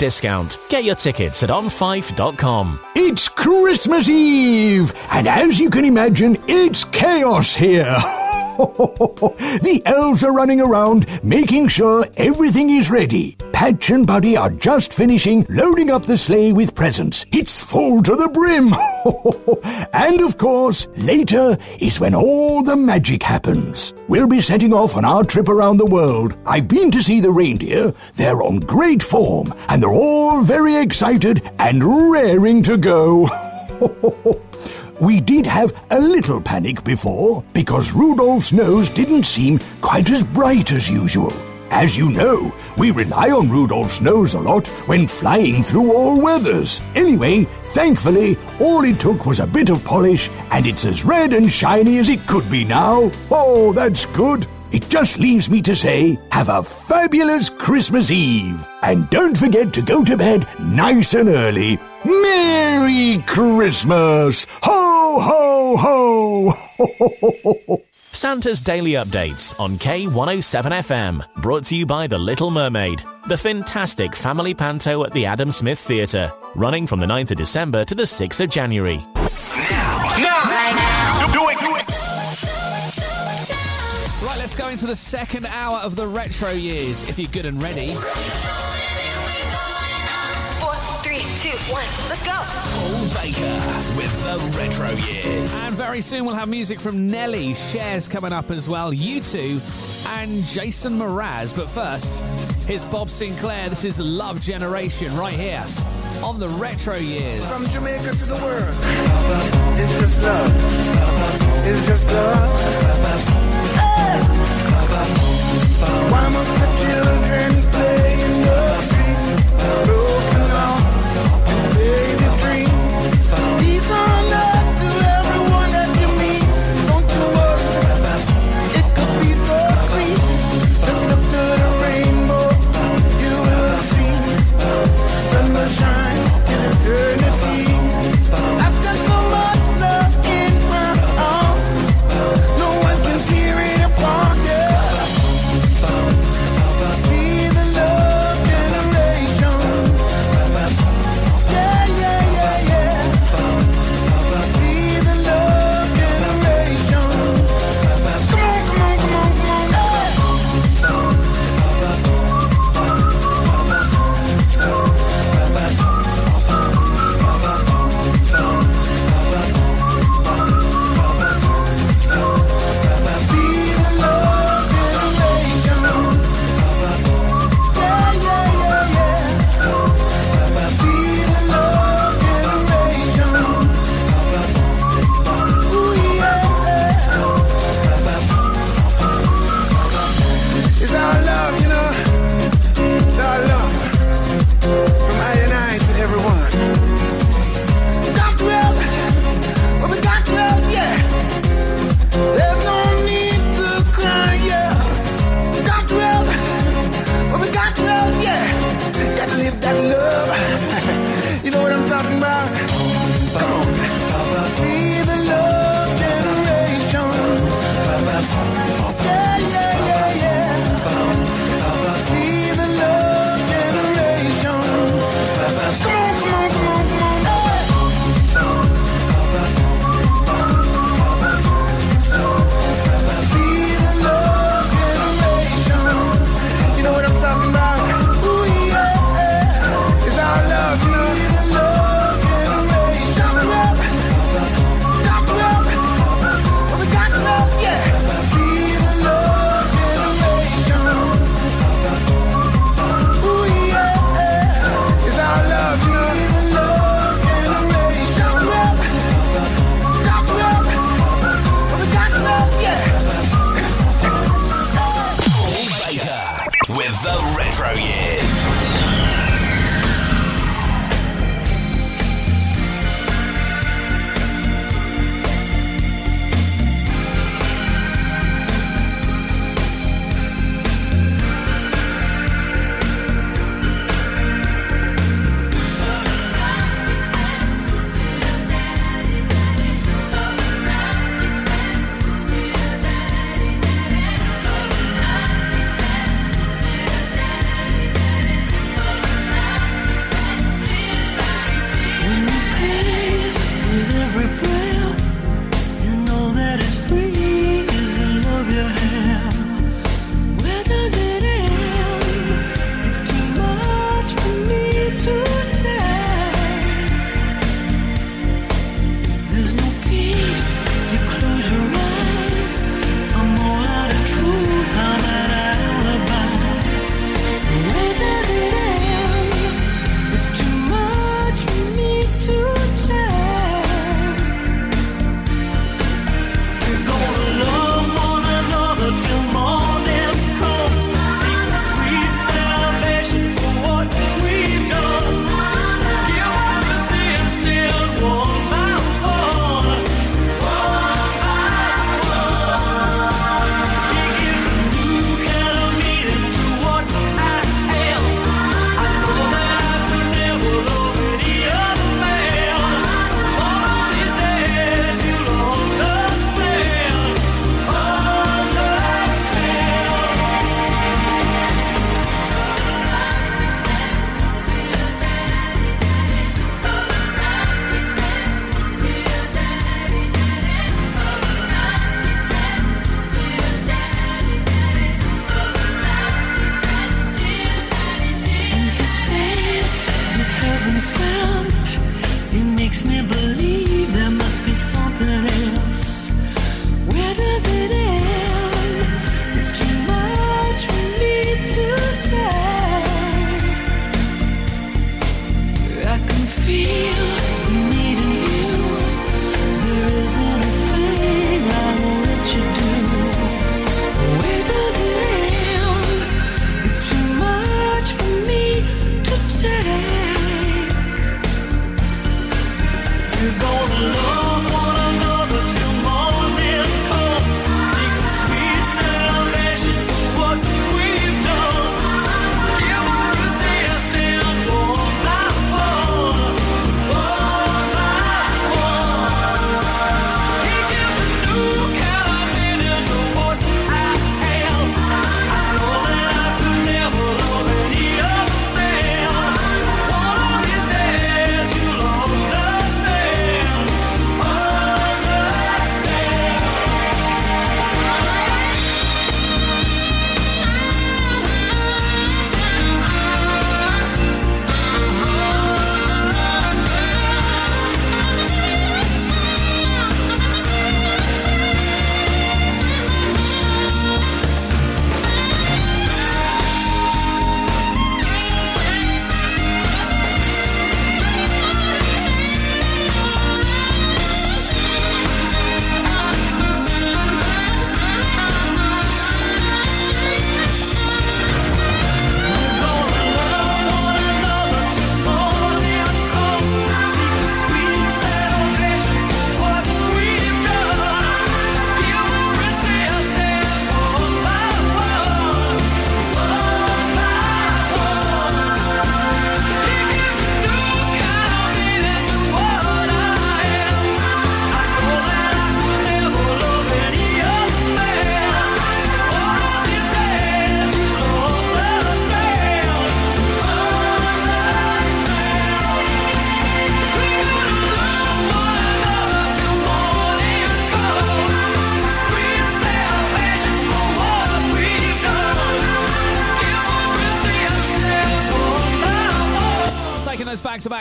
discount. Get your tickets at on5.com. It's Christmas Eve, and as you can imagine, it's chaos here. the elves are running around making sure everything is ready. Patch and Buddy are just finishing loading up the sleigh with presents. It's full to the brim. and of course, later is when all the magic happens. We'll be setting off on our trip around the world. I've been to see the reindeer. They're on great form, and they're all very excited and raring to go. We did have a little panic before because Rudolph's nose didn't seem quite as bright as usual. As you know, we rely on Rudolph's nose a lot when flying through all weathers. Anyway, thankfully, all it took was a bit of polish and it's as red and shiny as it could be now. Oh, that's good. It just leaves me to say, have a fabulous Christmas Eve. And don't forget to go to bed nice and early. Merry Christmas! Ho, ho, ho! Santa's Daily Updates on K107 FM, brought to you by The Little Mermaid, the fantastic family panto at the Adam Smith Theatre, running from the 9th of December to the 6th of January. Now! Now! Right now! Do it! Do it! Right, let's go into the second hour of the retro years. If you're good and ready. Three, two, one, let's go. Paul Baker with the Retro Years. And very soon we'll have music from Nelly, Shares coming up as well, U2, and Jason Mraz. But first, here's Bob Sinclar. This is Love Generation right here on the Retro Years. From Jamaica to the world, it's just love. It's just love. Hey! Why must the children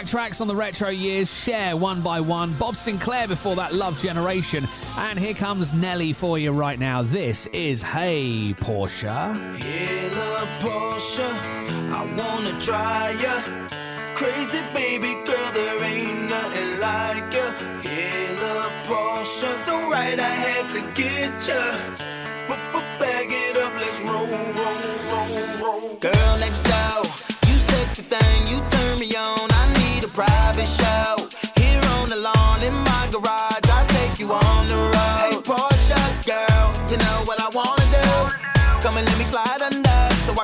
tracks on the retro years, share one by one. Bob Sinclar before that, Love Generation. And here comes Nelly for you right now. This is Hey Porsche. Hey, love Porsche, I wanna try ya. Crazy baby girl, there ain't nothing like ya. Hey, the Porsche, so right I had to get ya.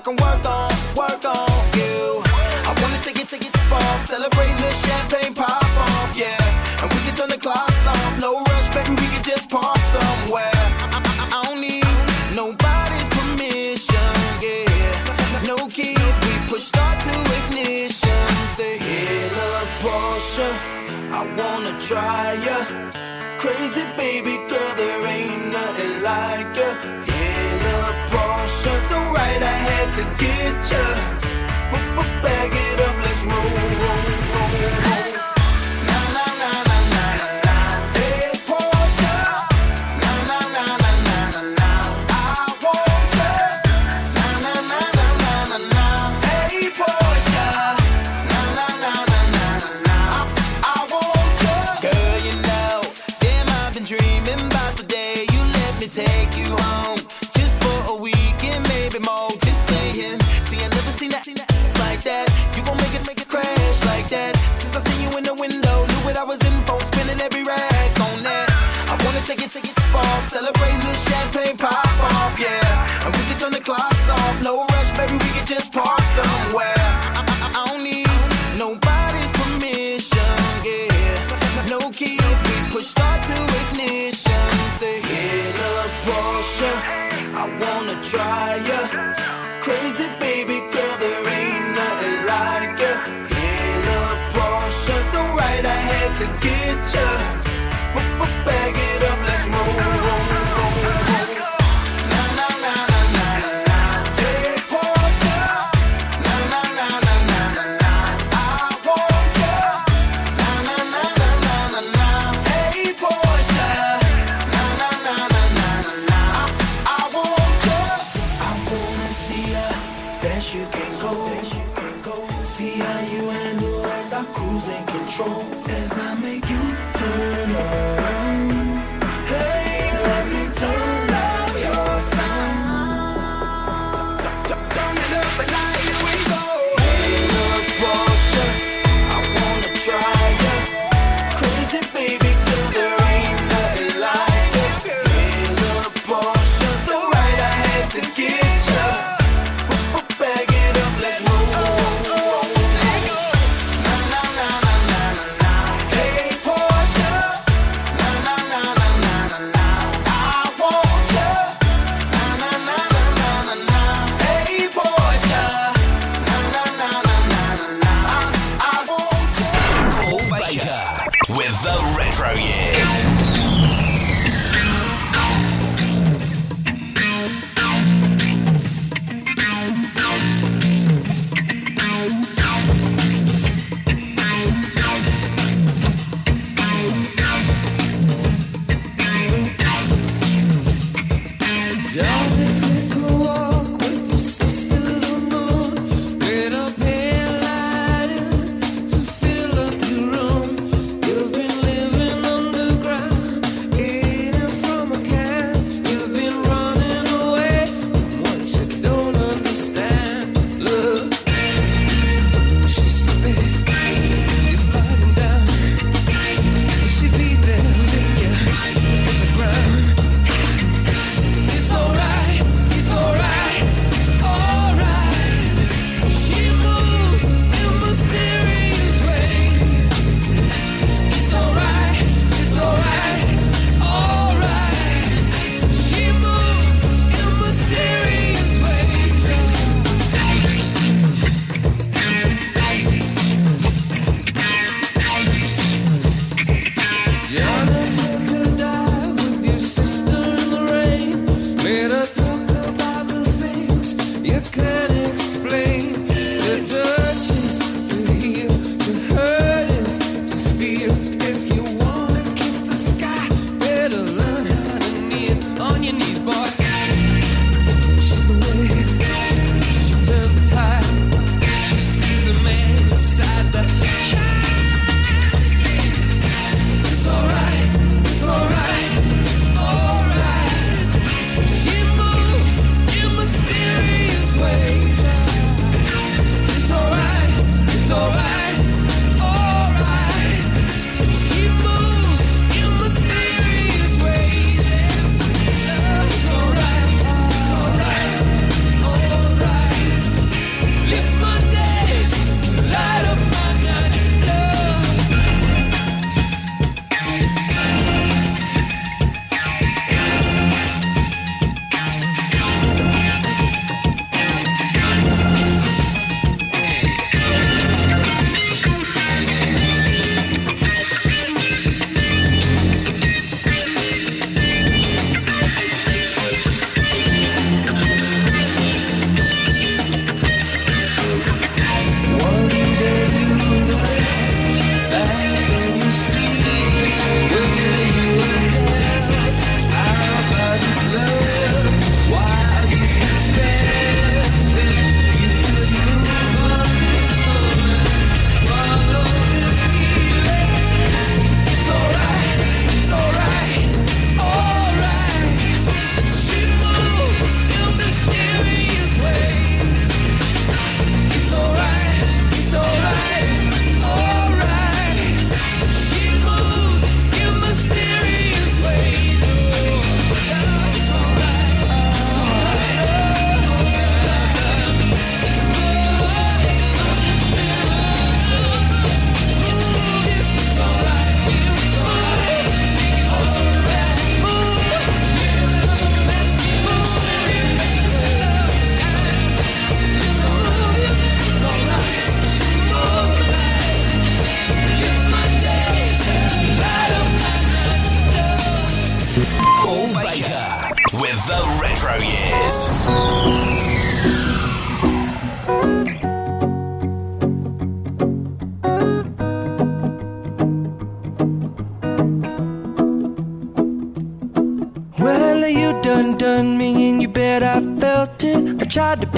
can work on, work on you. I wanna take it, take it off, celebrate the champagne pop off, yeah. And we can turn the clocks off, no rush, baby, we can just park somewhere. I, don't need nobody's permission, yeah. No keys, we push start to ignition. Say, Porsche, I wanna try ya. Crazy baby girl, there ain't nothing like ya night I had to get ya. Back it up, let's roll, roll, roll. roll. try ya.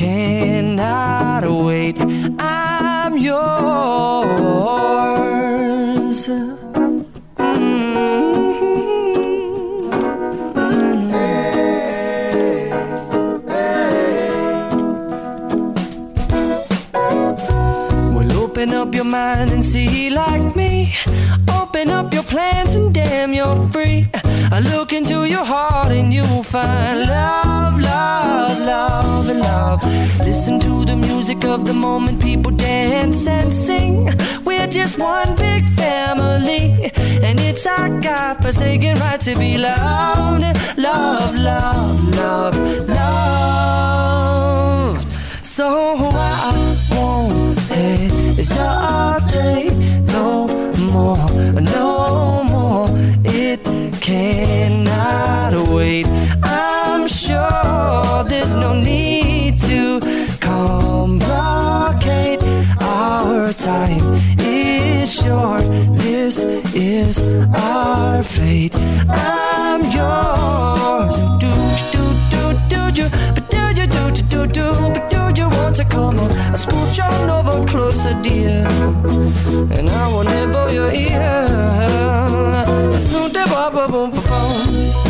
Cannot wait. I'm yours. Mm-hmm. Well, open up your mind and see like me. Open up your plans and damn, you're free. I look into your heart and you'll find love, love, love, and love. Listen to the music of the moment, people dance and sing. We're just one big family, and it's our God forsaken right to be loved, love, love, love, loved. So I won't hesitate no more, no cannot wait. I'm sure there's no need to complicate. Our time is short. This is our fate. I'm yours. Do do do do do, but do you do do do do, but do you want to come on? I scooch on over closer, dear, and I will nibble your ear. Soon da ba ba boom ba boom.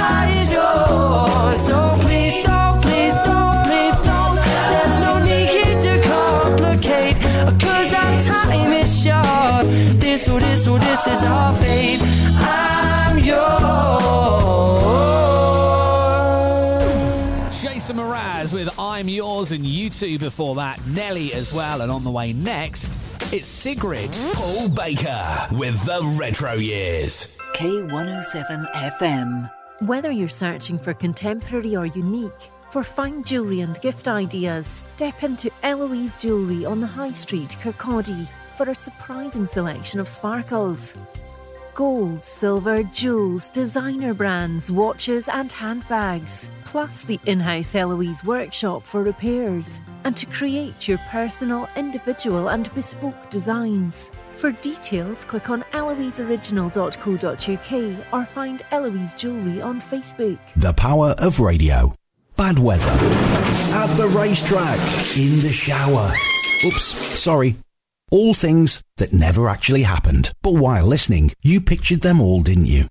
this or this is our fate. I'm yours. Jason Mraz with I'm Yours and U2 before that. Nelly as well. And on the way next, it's Sigrid. Paul Baker with the Retro Years. K107 FM. Whether you're searching for contemporary or unique, for fine jewellery and gift ideas, step into Eloise Jewellery on the High Street, Kirkcaldy, for a surprising selection of sparkles. Gold, silver, jewels, designer brands, watches, and handbags, plus the in house Eloise workshop for repairs, and to create your personal, individual, and bespoke designs. For details, click on eloiseoriginal.co.uk or find Eloise Jewellery on Facebook. The power of radio. Bad weather. At the racetrack. In the shower. Oops, sorry. All things that never actually happened. But while listening, you pictured them all, didn't you?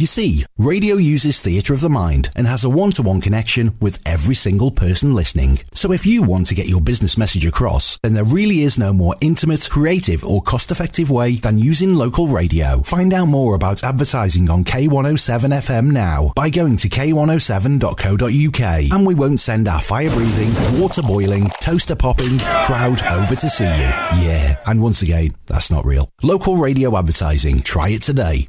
You see, radio uses theatre of the mind and has a one to one connection with every single person listening. So if you want to get your business message across, then there really is no more intimate, creative, or cost effective way than using local radio. Find out more about advertising on K107 FM now by going to k107.co.uk and we won't send our fire breathing, water boiling, toaster popping crowd over to see you. Yeah, and once again, that's not real. Local radio advertising. Try it today.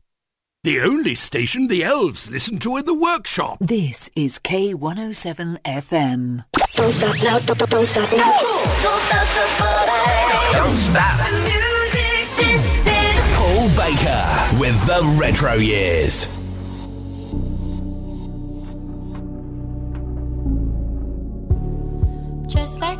The only station the elves listen to in the workshop. This is K107 FM. Don't stop now, don't, don't stop now. Don't stop the party. Don't stop. The music, this is Paul Baker with the Retro Years. Just like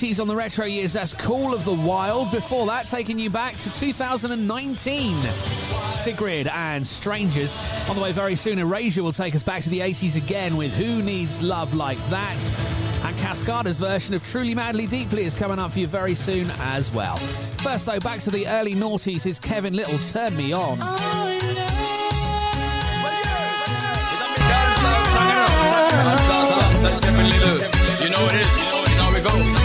80s on the retro years. That's Call of the Wild. Before that, taking you back to 2019. Sigrid and Strangers. On the way very soon, Erasure will take us back to the 80s again with Who Needs Love Like That? And Cascada's version of Truly Madly Deeply is coming up for you very soon as well. First, though, back to the early noughties is Kevin Lyttle, Turn Me On. You know it is. Now we go.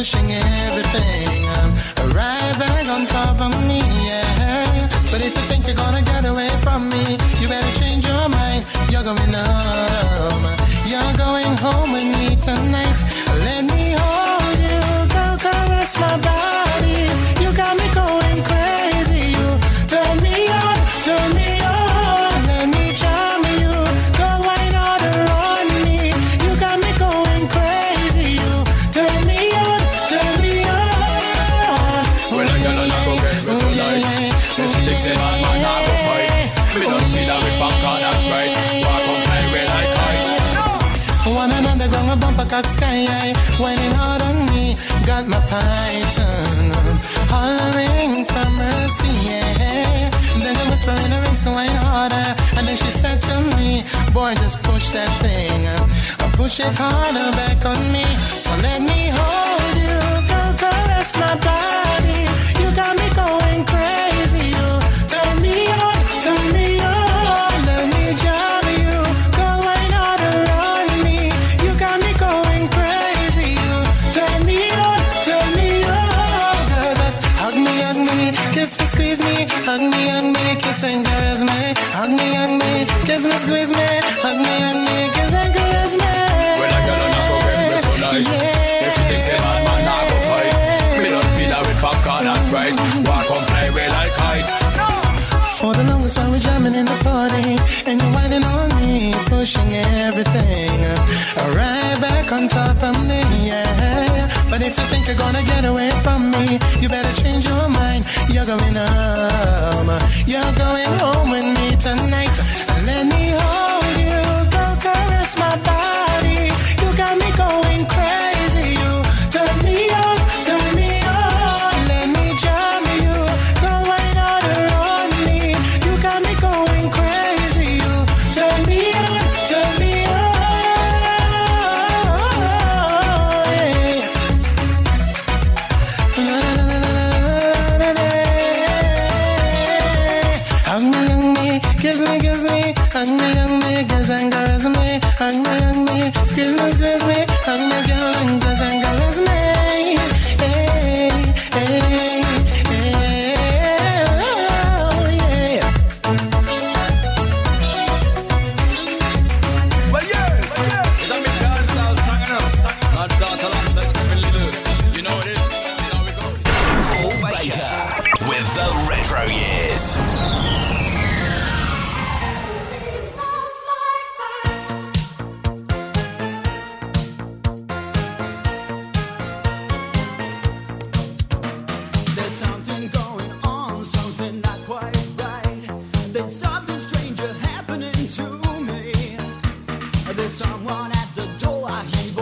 Pushing everything. Um, right back on top of me, yeah. But if you think you're gonna get away from me, you better change your mind. You're going home. You're going home with me tonight. Let me hold you, go caress my body. Boy, just push that thing, uh, push it harder back on me. So let me hold you, go caress my body. You got me going crazy, you turn me on, turn me on. Let me jam you, go wine all around me. You got me going crazy, you turn me on, turn me on. Girl, just hug me, hug me, kiss me, squeeze me, hug me, hug me, kiss and caress me, me, kiss me, squeeze me, hug me, hug me, kiss and me. Well, I gotta not go get me tonight. If she thinks say man, man, nah go fight. Me don't feel that with popcorn, that's right. Walk on play with like kite. For the longest while we're jamming in the party, and you're whining on me, pushing everything right back on top of me, yeah. But if you think you're gonna get away from me, you better change your mind. You're going home, you're going home with me tonight. Let me There's someone at the door, I hear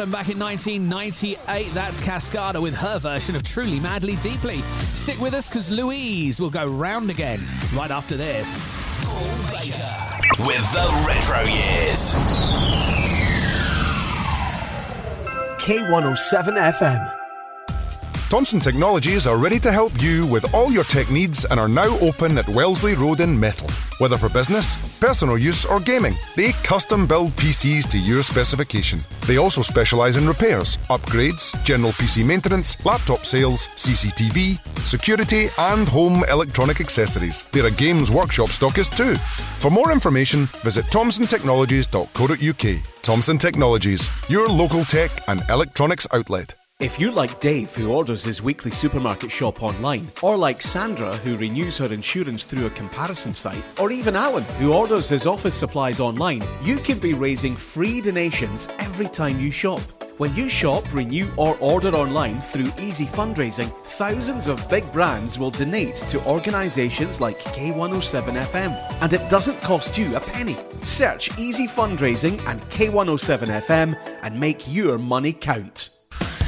for Garden back in 1998. That's Cascada with her version of Truly Madly Deeply. Stick with us because Louise will go round again right after this. With the Retro Years. K107 FM. Thompson Technologies are ready to help you with all your tech needs and are now open at Wellesley Road in Methil. Whether for business, personal use, or gaming, they custom build PCs to your specification. They also specialise in repairs, upgrades, general PC maintenance, laptop sales, CCTV, security, and home electronic accessories. They're a games workshop stockist too. For more information, visit thompsontechnologies.co.uk. Thompson Technologies, your local tech and electronics outlet. If you're like Dave, who orders his weekly supermarket shop online, or like Sandra, who renews her insurance through a comparison site, or even Alan, who orders his office supplies online, you can be raising free donations every time you shop. When you shop, renew, or order online through Easy Fundraising, thousands of big brands will donate to organisations like K107 FM, and it doesn't cost you a penny. Search Easy Fundraising and K107 FM and make your money count.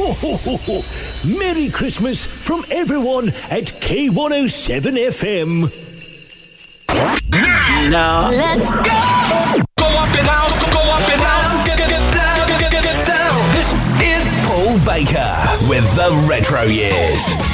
Ho, ho, ho, ho. Merry Christmas from everyone at K107 FM. Now. Let's go! Go up and down, go up and down, get, get, get down, get, get, get down. This is Paul Baker with the Retro Years.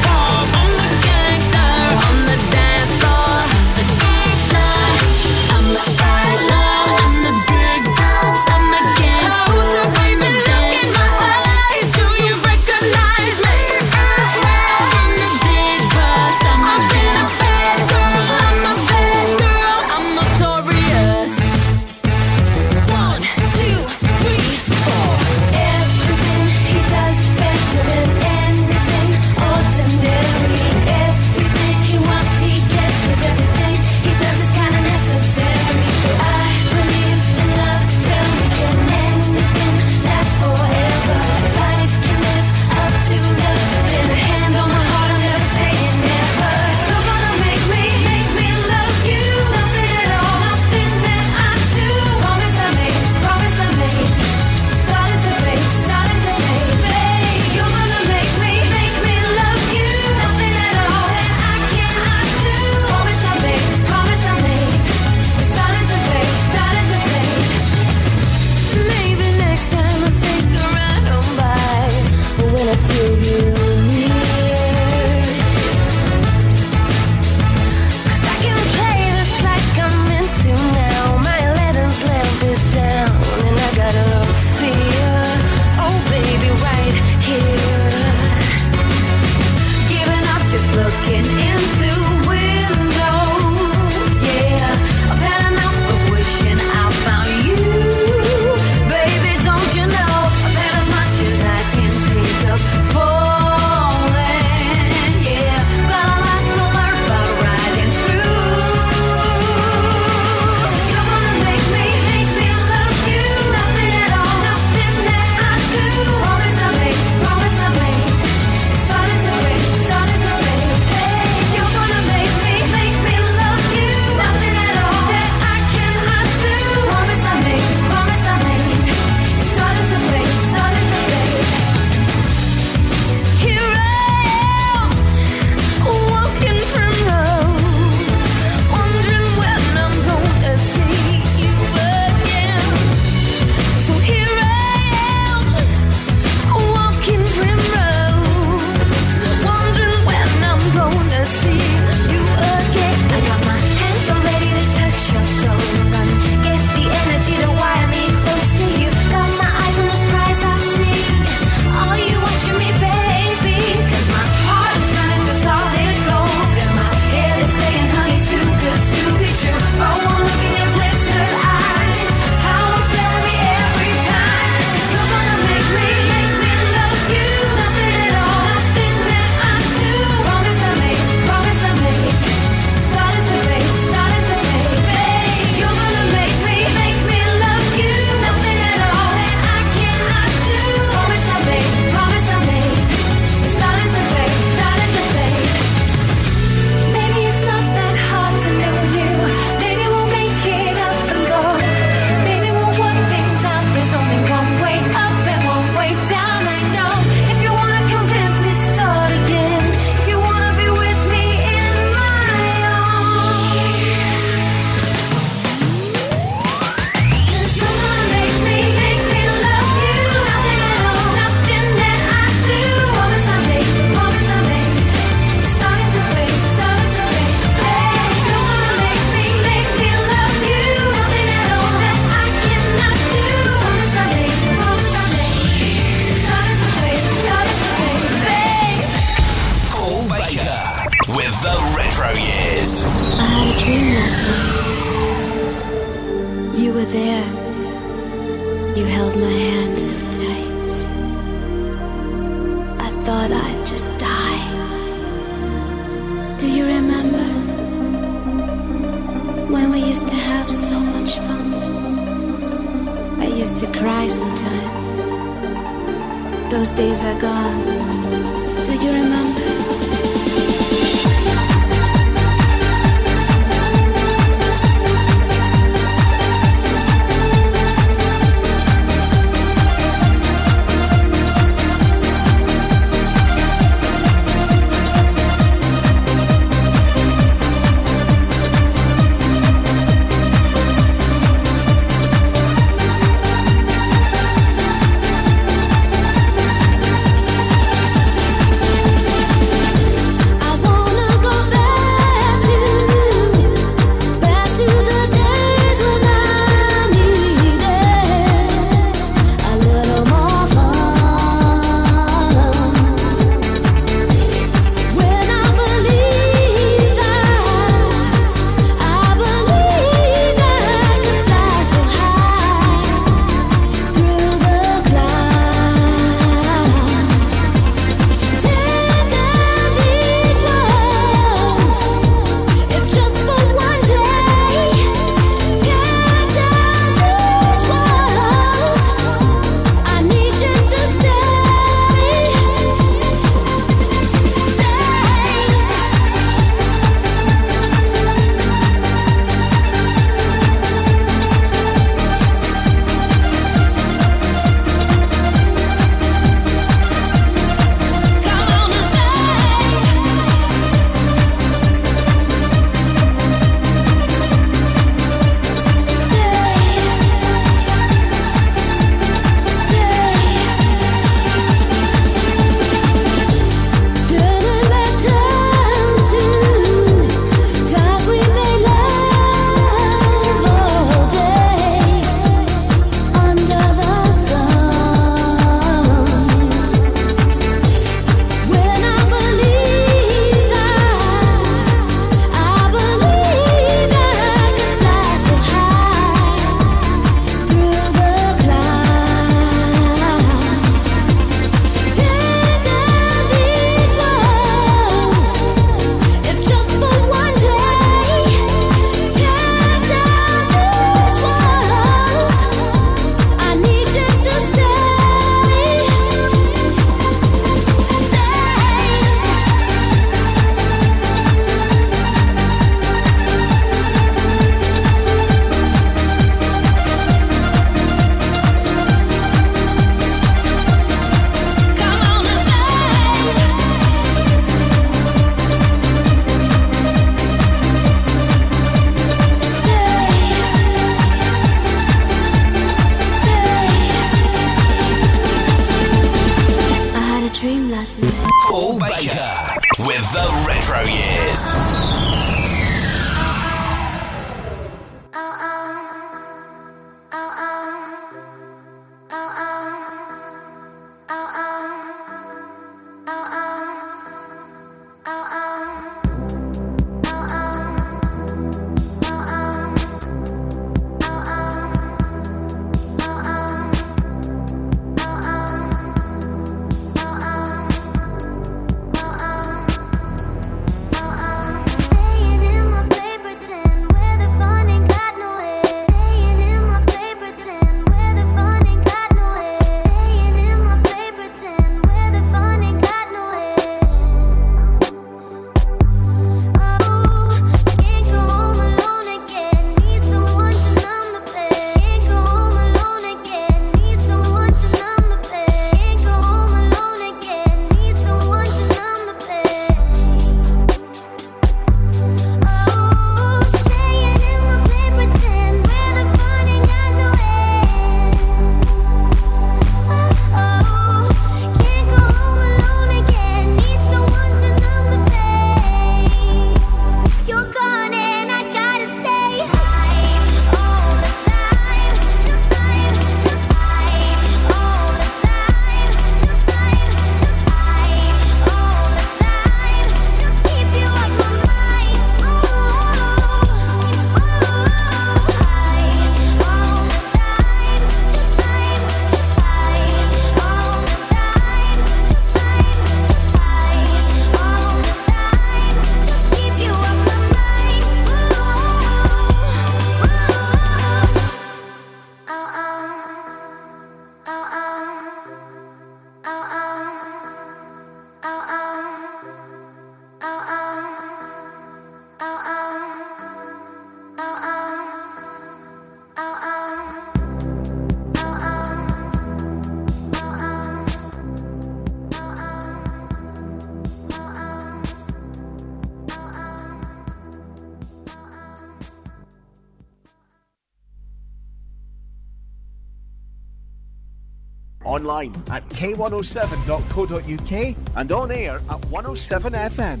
k107.co.uk and on air at 107FM.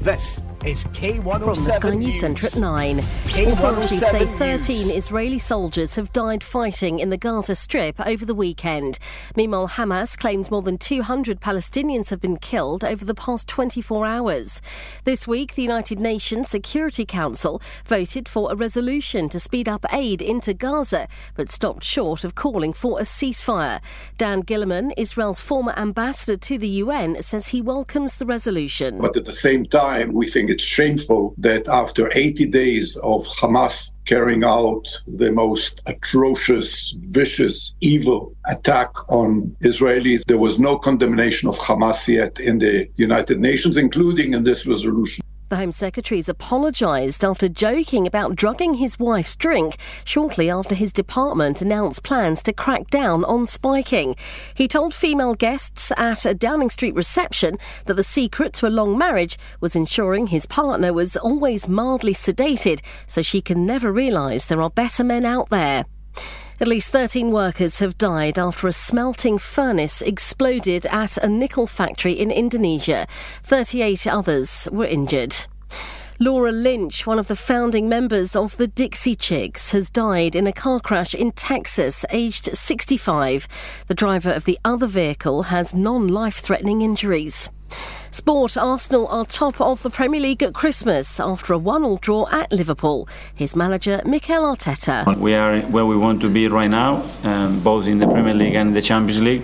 This is K107 From the Sky News. Centre at 9. K107 Authorities say 13 News. Israeli soldiers have died fighting in the Gaza Strip over the weekend. Meanwhile, Hamas claims more than 200 Palestinians have been killed over the past 24 hours. This week, the United Nations Security Council voted for a resolution to speed up aid into Gaza, but stopped short of calling for a ceasefire. Dan Gillerman, Israel's former ambassador to the UN, says he welcomes the resolution. But at the same time, we think it's shameful that after 80 days of Hamas carrying out the most atrocious, vicious, evil attack on Israelis, there was no condemnation of Hamas yet in the United Nations, including in this resolution. The Home Secretary's apologised after joking about drugging his wife's drink shortly after his department announced plans to crack down on spiking. He told female guests at a Downing Street reception that the secret to a long marriage was ensuring his partner was always mildly sedated so she can never realise there are better men out there. At least 13 workers have died after a smelting furnace exploded at a nickel factory in Indonesia. 38 others were injured. Laura Lynch, one of the founding members of the Dixie Chicks, has died in a car crash in Texas, aged 65. The driver of the other vehicle has non life threatening injuries. Sport Arsenal are top of the Premier League at Christmas after a 1 all draw at Liverpool. His manager, Mikel Arteta. We are where we want to be right now, um, both in the Premier League and the Champions League.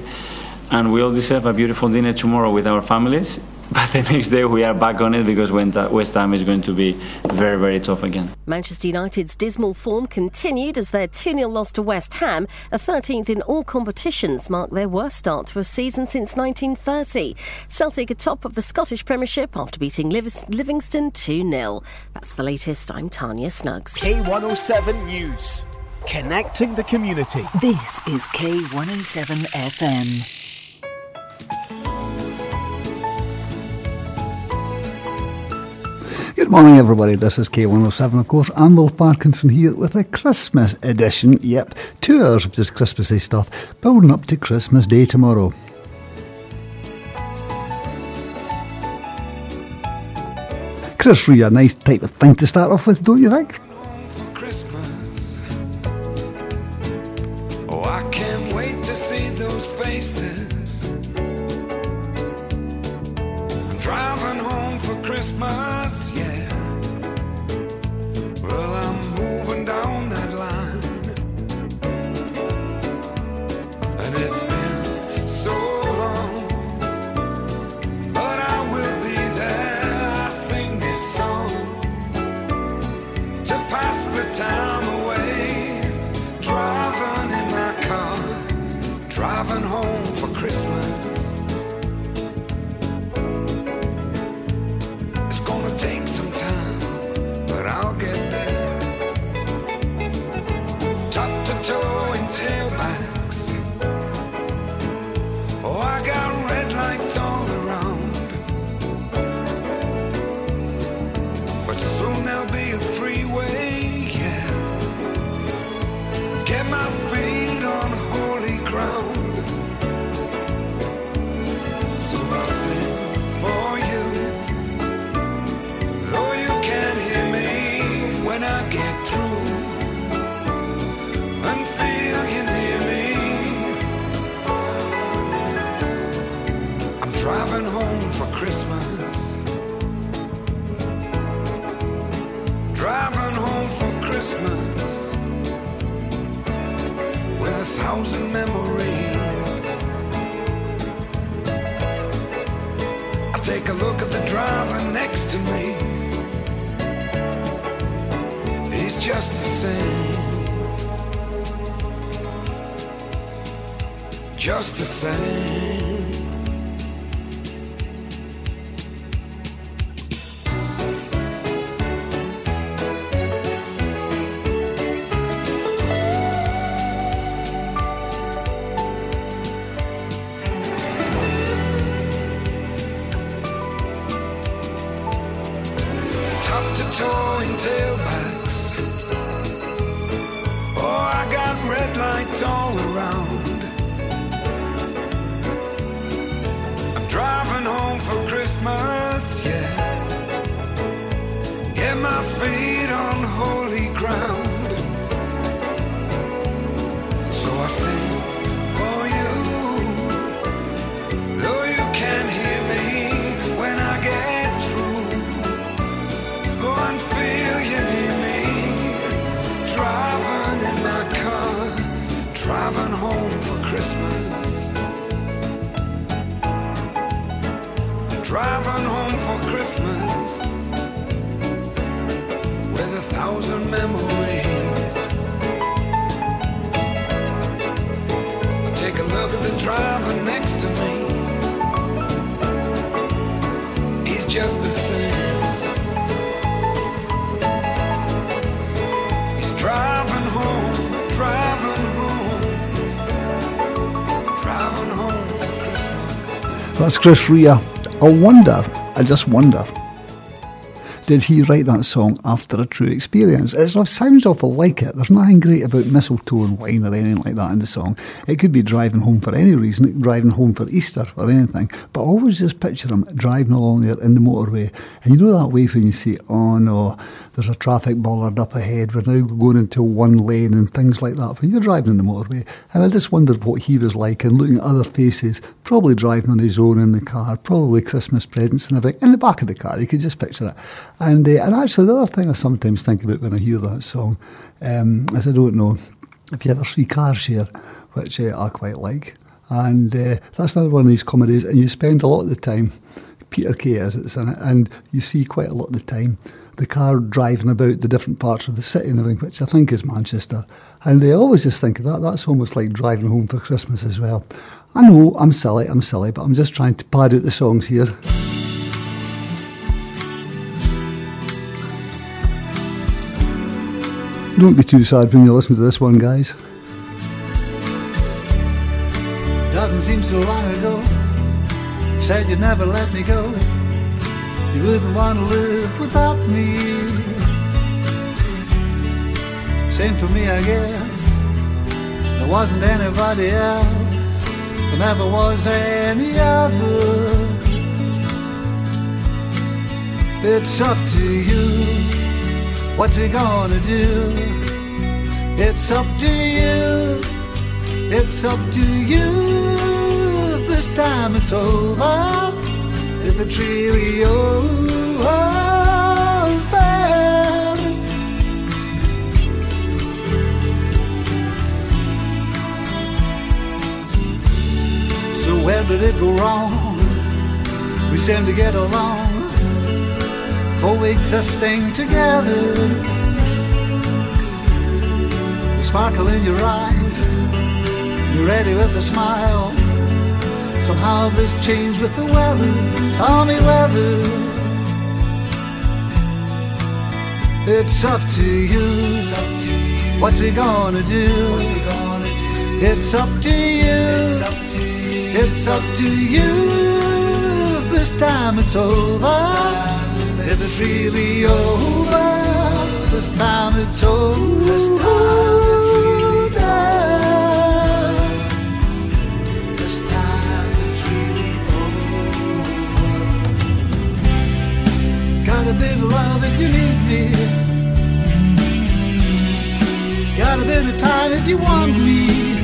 And we all deserve a beautiful dinner tomorrow with our families. But the next day we are back on it because West Ham is going to be very, very tough again. Manchester United's dismal form continued as their 2 0 loss to West Ham, a 13th in all competitions, marked their worst start to a season since 1930. Celtic are top of the Scottish Premiership after beating Livis- Livingston 2 0. That's the latest. I'm Tanya Snuggs. K107 News. Connecting the community. This is K107 FM. Good morning, everybody. This is K107, of course. I'm Wolf Parkinson here with a Christmas edition. Yep, two hours of just Christmassy stuff, building up to Christmas Day tomorrow. Chris Rea, a nice type of thing to start off with, don't you think? Oh, I can't wait to see those faces. Driving home for Christmas, driving home for Christmas. It's gonna take some time, but I'll get there. Top to toe to me. He's just the same. Just the same. That's Chris Rea. I wonder, I just wonder, did he write that song after a true experience? It sounds awful like it. There's nothing great about mistletoe and wine or anything like that in the song. It could be driving home for any reason, driving home for Easter or anything. Always just picture him driving along there in the motorway. And you know that way when you see, oh no, there's a traffic bollard up ahead, we're now going into one lane and things like that. When you're driving in the motorway, and I just wondered what he was like and looking at other faces, probably driving on his own in the car, probably Christmas presents and everything in the back of the car. You could just picture it. And uh, and actually, the other thing I sometimes think about when I hear that song um, is I don't know if you ever see Car Share, which uh, I quite like. And uh, that's another one of these comedies, and you spend a lot of the time, Peter Kay is it's in it, and you see quite a lot of the time the car driving about the different parts of the city and everything, which I think is Manchester. And they always just think of that, that's almost like driving home for Christmas as well. I know, I'm silly, I'm silly, but I'm just trying to pad out the songs here. Don't be too sad when you listen to this one, guys. Doesn't seem so long ago. Said you'd never let me go. You wouldn't want to live without me. Same for me, I guess. There wasn't anybody else. There never was any other. It's up to you. What we gonna do? It's up to you. It's up to you. This time it's over. If it's really over. So where did it go wrong? We seem to get along, coexisting together. The sparkle in your eyes, ready with a smile. Somehow this changed with the weather. Tell me whether it's up to you. What we gonna do? It's up to you. It's up to you. This time it's over. If it's really over, this time it's over. This time Got a bit of love if you need me. Got a bit of time if you want me.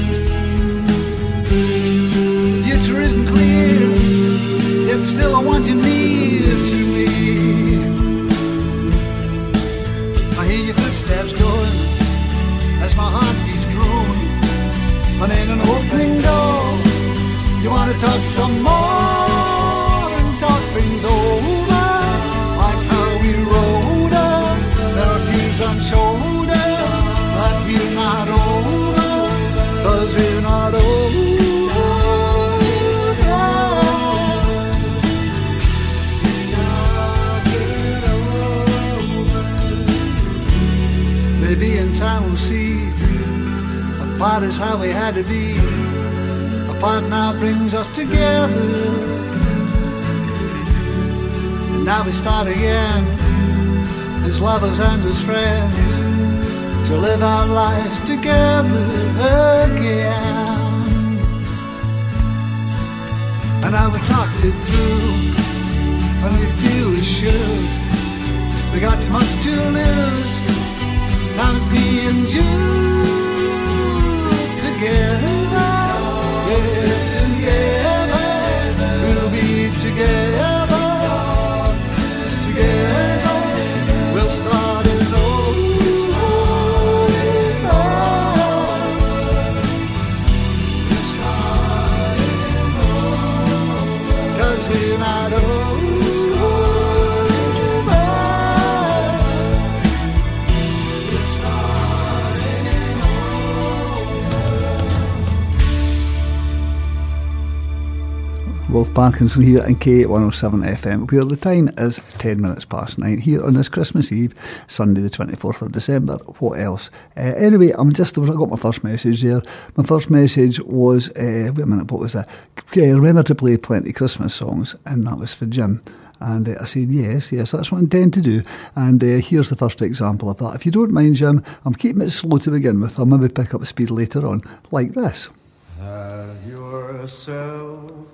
Parkinson here in K107 FM, where the time is 10 minutes past 9 here on this Christmas Eve, Sunday the 24th of December. What else? Uh, anyway, I'm just, I got my first message there. My first message was, uh, wait a minute, what was that? Okay, remember to play plenty Christmas songs, and that was for Jim. And uh, I said, yes, yes, that's what I intend to do. And uh, here's the first example of that. If you don't mind, Jim, I'm keeping it slow to begin with. I'll maybe pick up speed later on, like this. Have yourself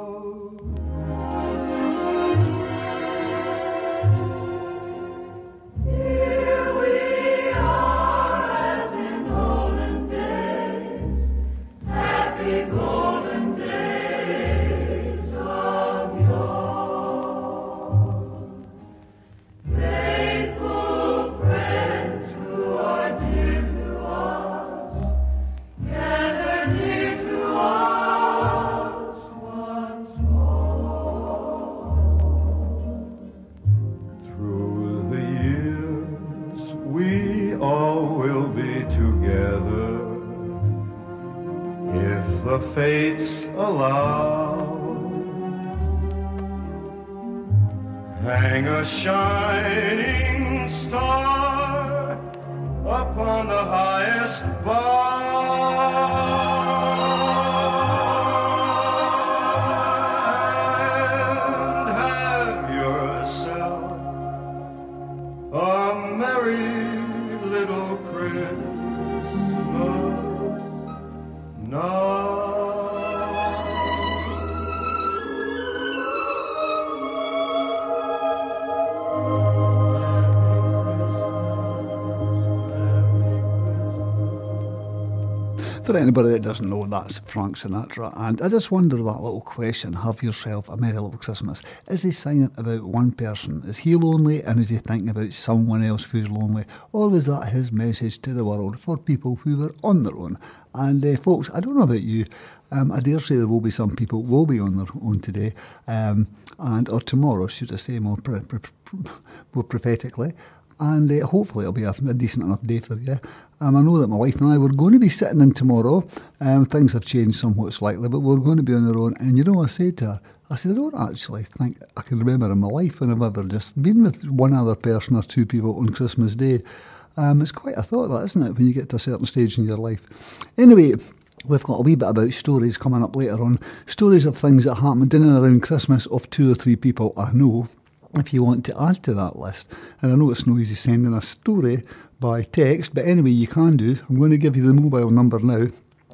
Hang a shining star upon the highest bough For anybody that doesn't know, that's Frank Sinatra. And I just wonder that little question have yourself a Merry Little Christmas. Is he singing about one person? Is he lonely and is he thinking about someone else who's lonely? Or was that his message to the world for people who were on their own? And uh, folks, I don't know about you. Um, I dare say there will be some people will be on their own today, um, and or tomorrow, should I say more pre- pre- more prophetically and uh, hopefully it'll be a, a decent enough day for you. Um, I know that my wife and I were going to be sitting in tomorrow. Um, things have changed somewhat slightly, but we're going to be on our own. And you know, I said to her, I said, I don't actually think I can remember in my life when I've ever just been with one other person or two people on Christmas Day. Um, it's quite a thought, that, isn't it, when you get to a certain stage in your life? Anyway, We've got a wee bit about stories coming up later on. Stories of things that happened in and around Christmas of two or three people I know if you want to add to that list. And I know it's no easy sending a story by text, but anyway, you can do. I'm going to give you the mobile number now,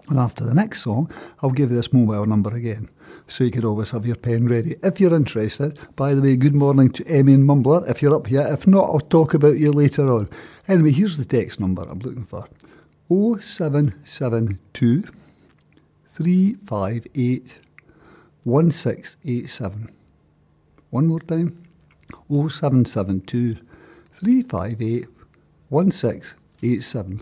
and after the next song, I'll give you this mobile number again. so you could always have your pen ready if you're interested. By the way, good morning to Emmy and Mumbler if you're up here. If not, I'll talk about you later on. Anyway, here's the text number I'm looking for 0772 358 1687. One more time 0772 358 1687.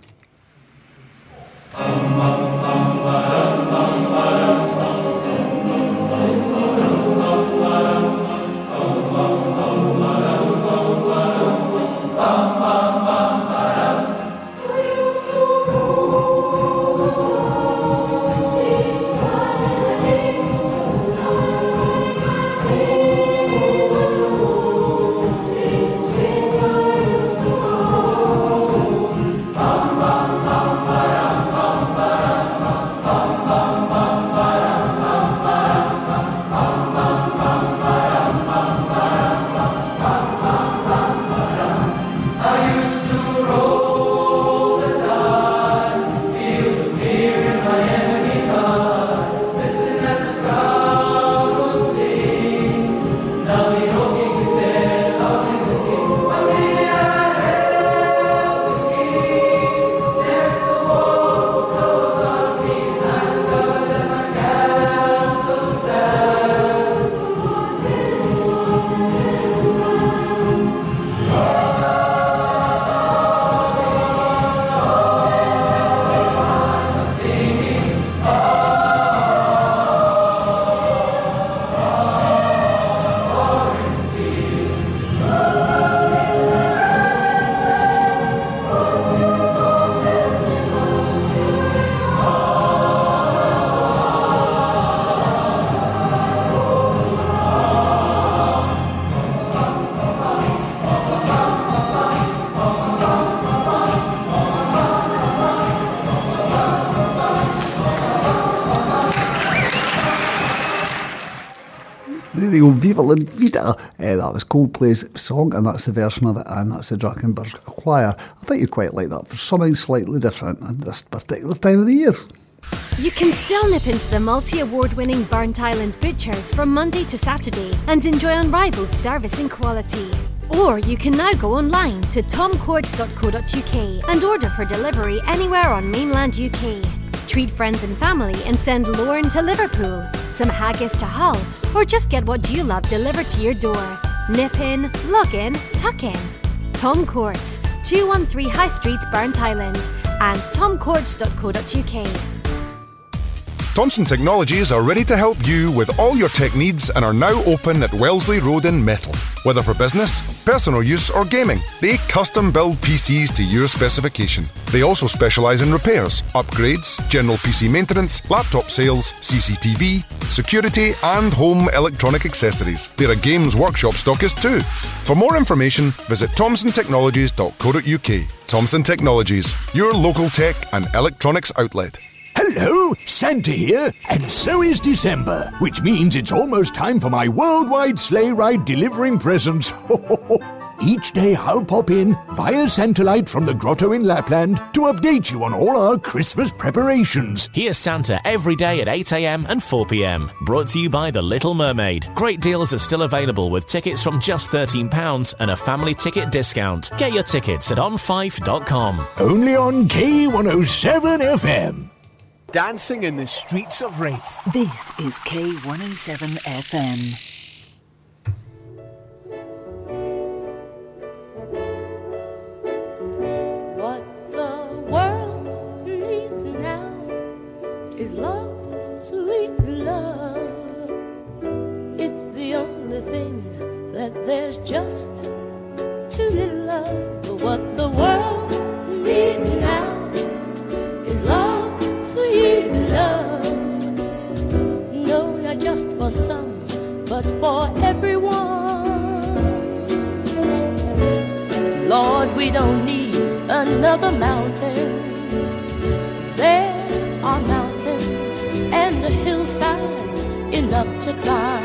La Vida. Eh, that was Coldplay's song, and that's the version of it, and that's the Drakensberg Choir. I think you'd quite like that for something slightly different at this particular time of the year. You can still nip into the multi award winning Burntisland Butchers from Monday to Saturday and enjoy unrivaled service and quality. Or you can now go online to tomcourts.co.uk and order for delivery anywhere on mainland UK. Treat friends and family and send Lorne to Liverpool, some haggis to Hull, or just get what you love delivered to your door. Nip in, log in, tuck in. Tom Courts, 213 High Street, Burntisland, and tomcourts.co.uk. Thomson Technologies are ready to help you with all your tech needs and are now open at Wellesley Road in Methil. Whether for business, personal use, or gaming, they custom build PCs to your specification. They also specialise in repairs, upgrades, general PC maintenance, laptop sales, CCTV, security, and home electronic accessories. They're a games workshop stockist too. For more information, visit thomsontechnologies.co.uk. Thomson Technologies, your local tech and electronics outlet. Hello, Santa here, and so is December, which means it's almost time for my worldwide sleigh ride delivering presents. Each day I'll pop in via Santalight from the grotto in Lapland to update you on all our Christmas preparations. Here's Santa every day at 8am and 4pm. Brought to you by The Little Mermaid. Great deals are still available with tickets from just £13 and a family ticket discount. Get your tickets at onfife.com. Only on K107 FM. Dancing in the streets of Raith. This is K107 FM. There's just too little of. What the world needs now is love, sweet love. No, not just for some, but for everyone. Lord, we don't need another mountain. There are mountains and hillsides enough to climb.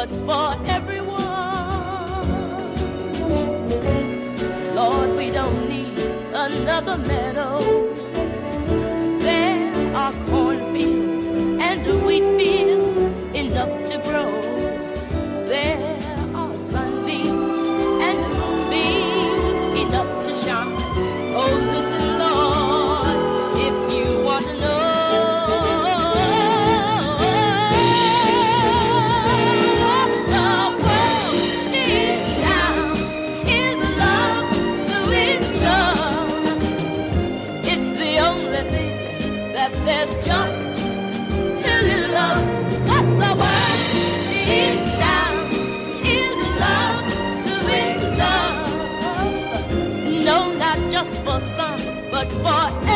But for everyone. Lord, we don't need another meadow. But for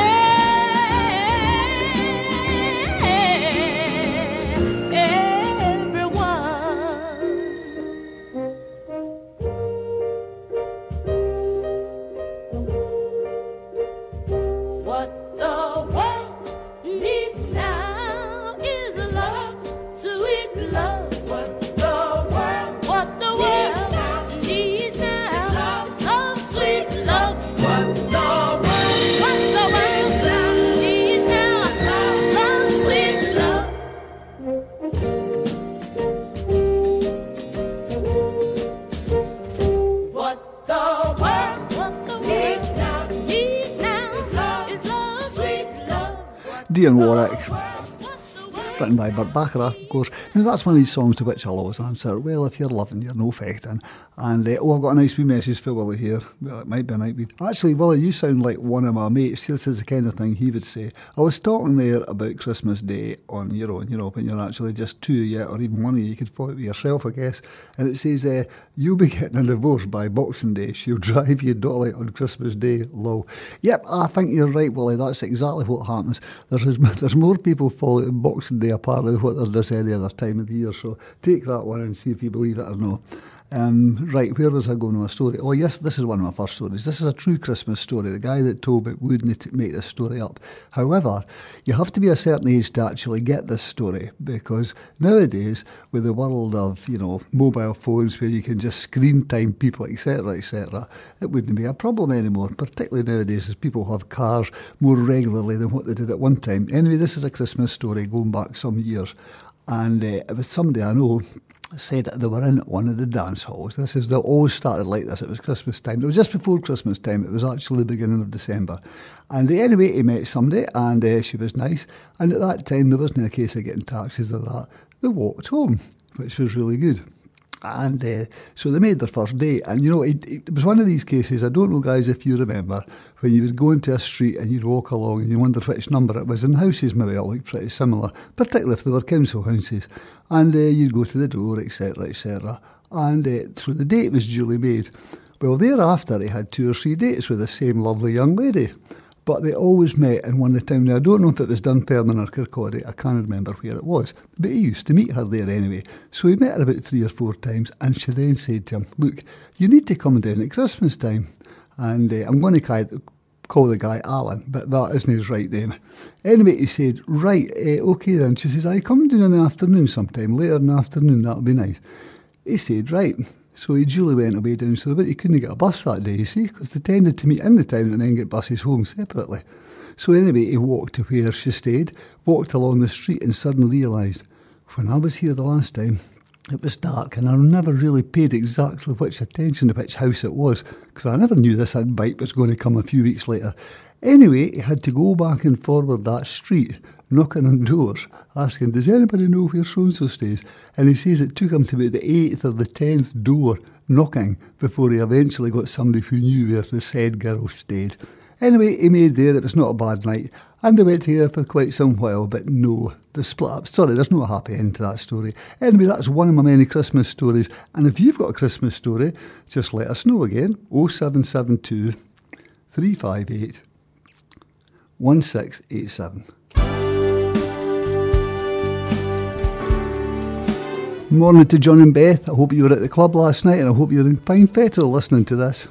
Burt Bacharach, of course. Now, that's one of these songs to which I'll always answer, well, if you're loving, you're no fechting. And, uh, oh, I've got a nice wee message for Willie here. Well, it might be, it might be. Actually, Willie, you sound like one of my mates. This is the kind of thing he would say. I was talking there about Christmas Day on your own, you know, when you're actually just two yet, or even one of you, you could follow it yourself, I guess. And it says, uh, you'll be getting a divorce by Boxing Day. She'll drive you dolly on Christmas Day, low. Yep, I think you're right, Willie. That's exactly what happens. There's, there's more people following Boxing Day apparently than what there does any other time of the year. So take that one and see if you believe it or not. Um, right, where was I going with my story? Oh, yes, this is one of my first stories. This is a true Christmas story. The guy that told it wouldn't make this story up. However, you have to be a certain age to actually get this story because nowadays, with the world of you know mobile phones where you can just screen time people, etc., etc., it wouldn't be a problem anymore. Particularly nowadays, as people have cars more regularly than what they did at one time. Anyway, this is a Christmas story going back some years, and uh, it was somebody I know said they were in one of the dance halls. This is they always started like this. It was Christmas time. It was just before Christmas time. It was actually the beginning of December. And anyway, he met somebody, and uh, she was nice. And at that time, there wasn't a case of getting taxis or that. They walked home, which was really good. And uh, so they made their first date. And you know, it, it was one of these cases, I don't know, guys, if you remember, when you would go into a street and you'd walk along and you wondered which number it was. And houses maybe all looked pretty similar, particularly if they were council houses. And uh, you'd go to the door, etc., etc. And uh, so the date was duly made. Well, thereafter, he had two or three dates with the same lovely young lady. But they always met in one of the town. Now, I don't know if it was Dunfermline or Kirkcaldy. I can't remember where it was. But he used to meet her there anyway. So he met her about three or four times. And she then said to him, Look, you need to come down at Christmas time. And uh, I'm going to call, call the guy Alan, but that isn't his right name. Anyway, he said, Right, uh, okay then. She says, I come down in the afternoon sometime, later in the afternoon, that'll be nice. He said, Right. So he duly went away down so but he couldn't get a bus that day, you see, because they tended to meet in the town and then get buses home separately. So anyway, he walked to where she stayed, walked along the street and suddenly realised, when I was here the last time, it was dark and I never really paid exactly which attention to which house it was, because I never knew this bike was going to come a few weeks later. Anyway, he had to go back and forward that street, knocking on doors, asking, Does anybody know where so and so stays? And he says it took him to about the eighth or the tenth door knocking before he eventually got somebody who knew where the said girl stayed. Anyway, he made there, it was not a bad night, and they went together for quite some while, but no, they split up. Sorry, there's no happy end to that story. Anyway, that's one of my many Christmas stories, and if you've got a Christmas story, just let us know again 0772 358 1687. Good morning to John and Beth. I hope you were at the club last night and I hope you're in fine fettle listening to this.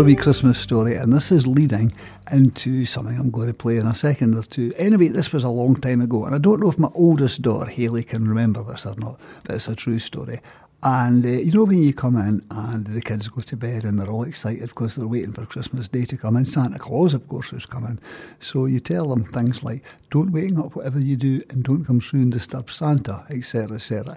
Another wee Christmas story, and this is leading into something I'm going to play in a second or two. Anyway, this was a long time ago, and I don't know if my oldest daughter, Haley, can remember this or not, but it's a true story. And uh, you know, when you come in and the kids go to bed and they're all excited because they're waiting for Christmas Day to come in, Santa Claus, of course, is coming. So you tell them things like, don't wake up whatever you do and don't come soon, disturb Santa, etc., etc.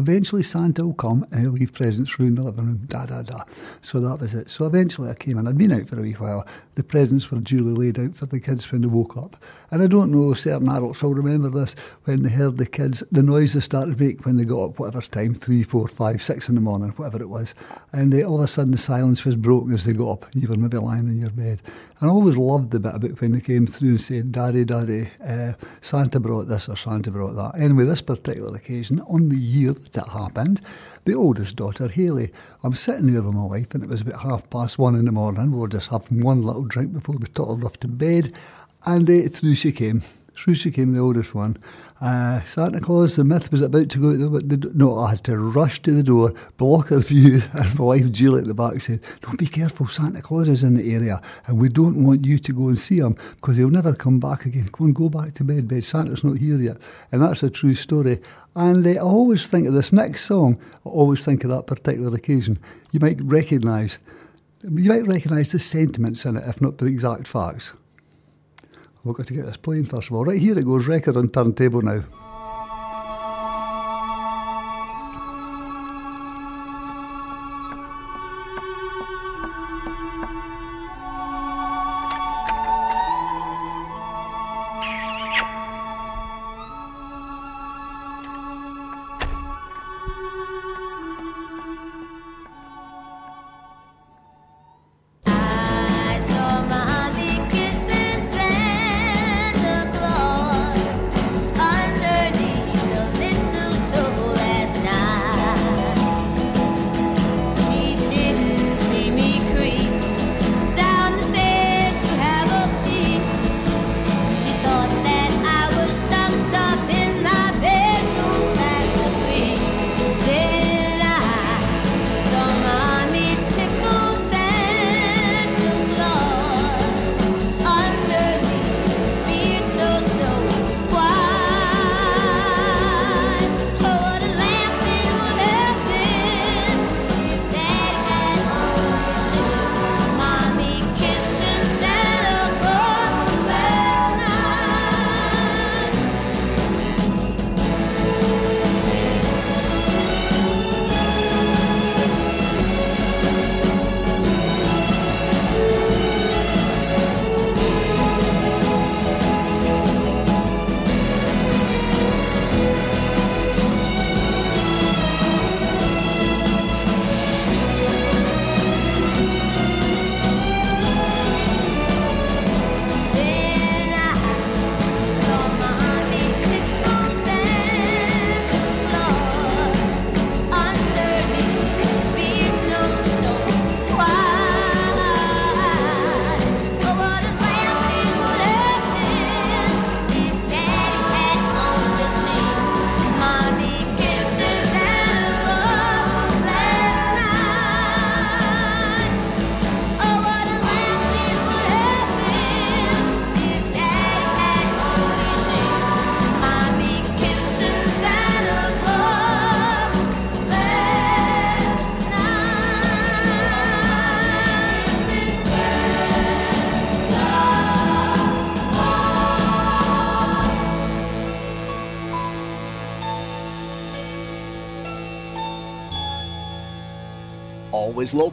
Eventually, Santa will come and he'll leave presents through in the living room, da da da. So that was it. So eventually, I came in. I'd been out for a wee while. The presents were duly laid out for the kids when they woke up. And I don't know, certain adults will remember this when they heard the kids, the noise they started to make when they got up, whatever time, three, four, five, six in the morning, whatever it was. And uh, all of a sudden, the silence was broken as they got up. You were maybe lying in your bed. And I always loved the bit about when they came through and said, Daddy, Daddy, uh, Santa brought this or Santa brought that. Anyway, this particular occasion, on the year that happened, the oldest daughter, Haley, I'm sitting there with my wife, and it was about half past one in the morning. We were just having one little drink before we toddled off to bed. And uh, through she came, Through she came, the oldest one. Uh, Santa Claus, the myth was about to go out the, the No, I had to rush to the door, block her view, and my wife Julie at the back said, No, be careful, Santa Claus is in the area, and we don't want you to go and see him because he'll never come back again. Go and go back to bed, bed. Santa's not here yet. And that's a true story. And I always think of this next song, I always think of that particular occasion. You might recognise you might recognise the sentiments in it, if not the exact facts. We've got to get this playing first of all. Right here it goes, record on turntable now.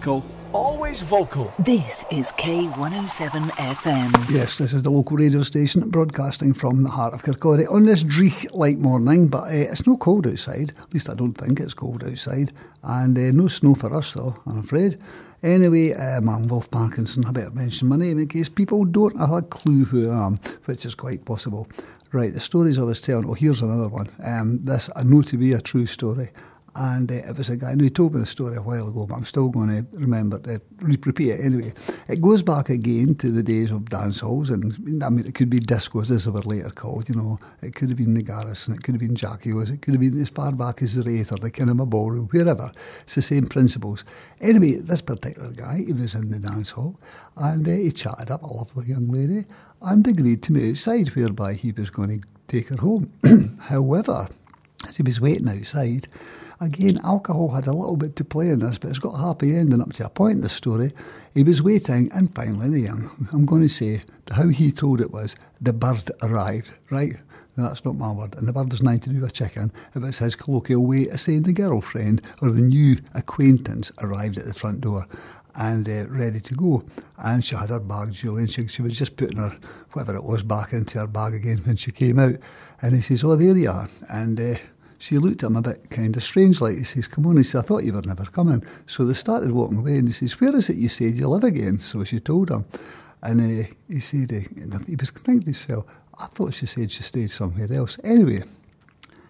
Always always vocal. This is K107 FM. Yes, this is the local radio station broadcasting from the heart of Kirkcaldy on this dreich like morning, but uh, it's no cold outside. At least I don't think it's cold outside. And uh, no snow for us, though, I'm afraid. Anyway, um, I'm Wolf Parkinson. I better mention my name in case people don't have a clue who I am, which is quite possible. Right, the stories I was telling. Oh, here's another one. Um, this I know to be a true story. And uh, it was a guy, and he told me the story a while ago, but I'm still going to remember to repeat it anyway. It goes back again to the days of dance halls, and I mean, it could be discos, as they were later called, you know. It could have been the Garrison, it could have been Jackie O's, it could have been as far back as the Raith or the Kinema Ballroom, wherever. It's the same principles. Anyway, this particular guy, he was in the dance hall, and uh, he chatted up a lovely young lady and agreed to meet outside, whereby he was going to take her home. However, as he was waiting outside, again, alcohol had a little bit to play in this, but it's got a happy ending up to a point in the story. He was waiting, and finally, the young, I'm going to say, how he told it was, the bird arrived, right? Now, that's not my word. And the bird has nothing to do with chicken. If it's his colloquial way of saying the girlfriend or the new acquaintance arrived at the front door and uh, ready to go. And she had her bag, Julie, and she, she was just putting her, whatever it was, back into her bag again when she came out. And he says, Oh, there you are. And uh, she looked at him a bit kind of strange like. He says, Come on. He I thought you were never coming. So they started walking away. And he says, Where is it you said you live again? So she told him. And uh, he said, uh, he was thinking to himself, I thought she said she stayed somewhere else. Anyway,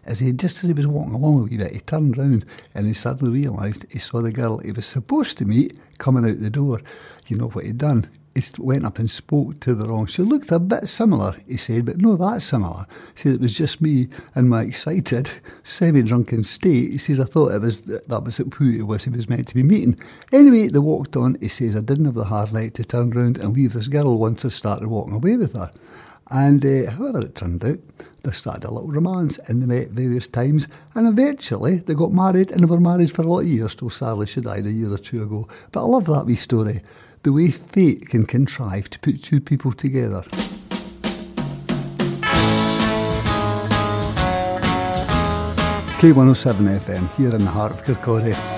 as he just as he was walking along a wee bit, he turned round and he suddenly realised he saw the girl he was supposed to meet coming out the door. You know what he'd done? He went up and spoke to the wrong. She looked a bit similar, he said, but no, that's similar. He said it was just me in my excited, semi-drunken state. He says I thought it was that was who it was he was meant to be meeting. Anyway, they walked on. He says I didn't have the hard night to turn round and leave this girl once I started walking away with her. And uh, however it turned out, they started a little romance and they met various times and eventually they got married and they were married for a lot of years till sadly she died a year or two ago. But I love that wee story. The way fate can contrive to put two people together. K107 FM here in the heart of Kirkcaldy.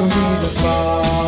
For me to follow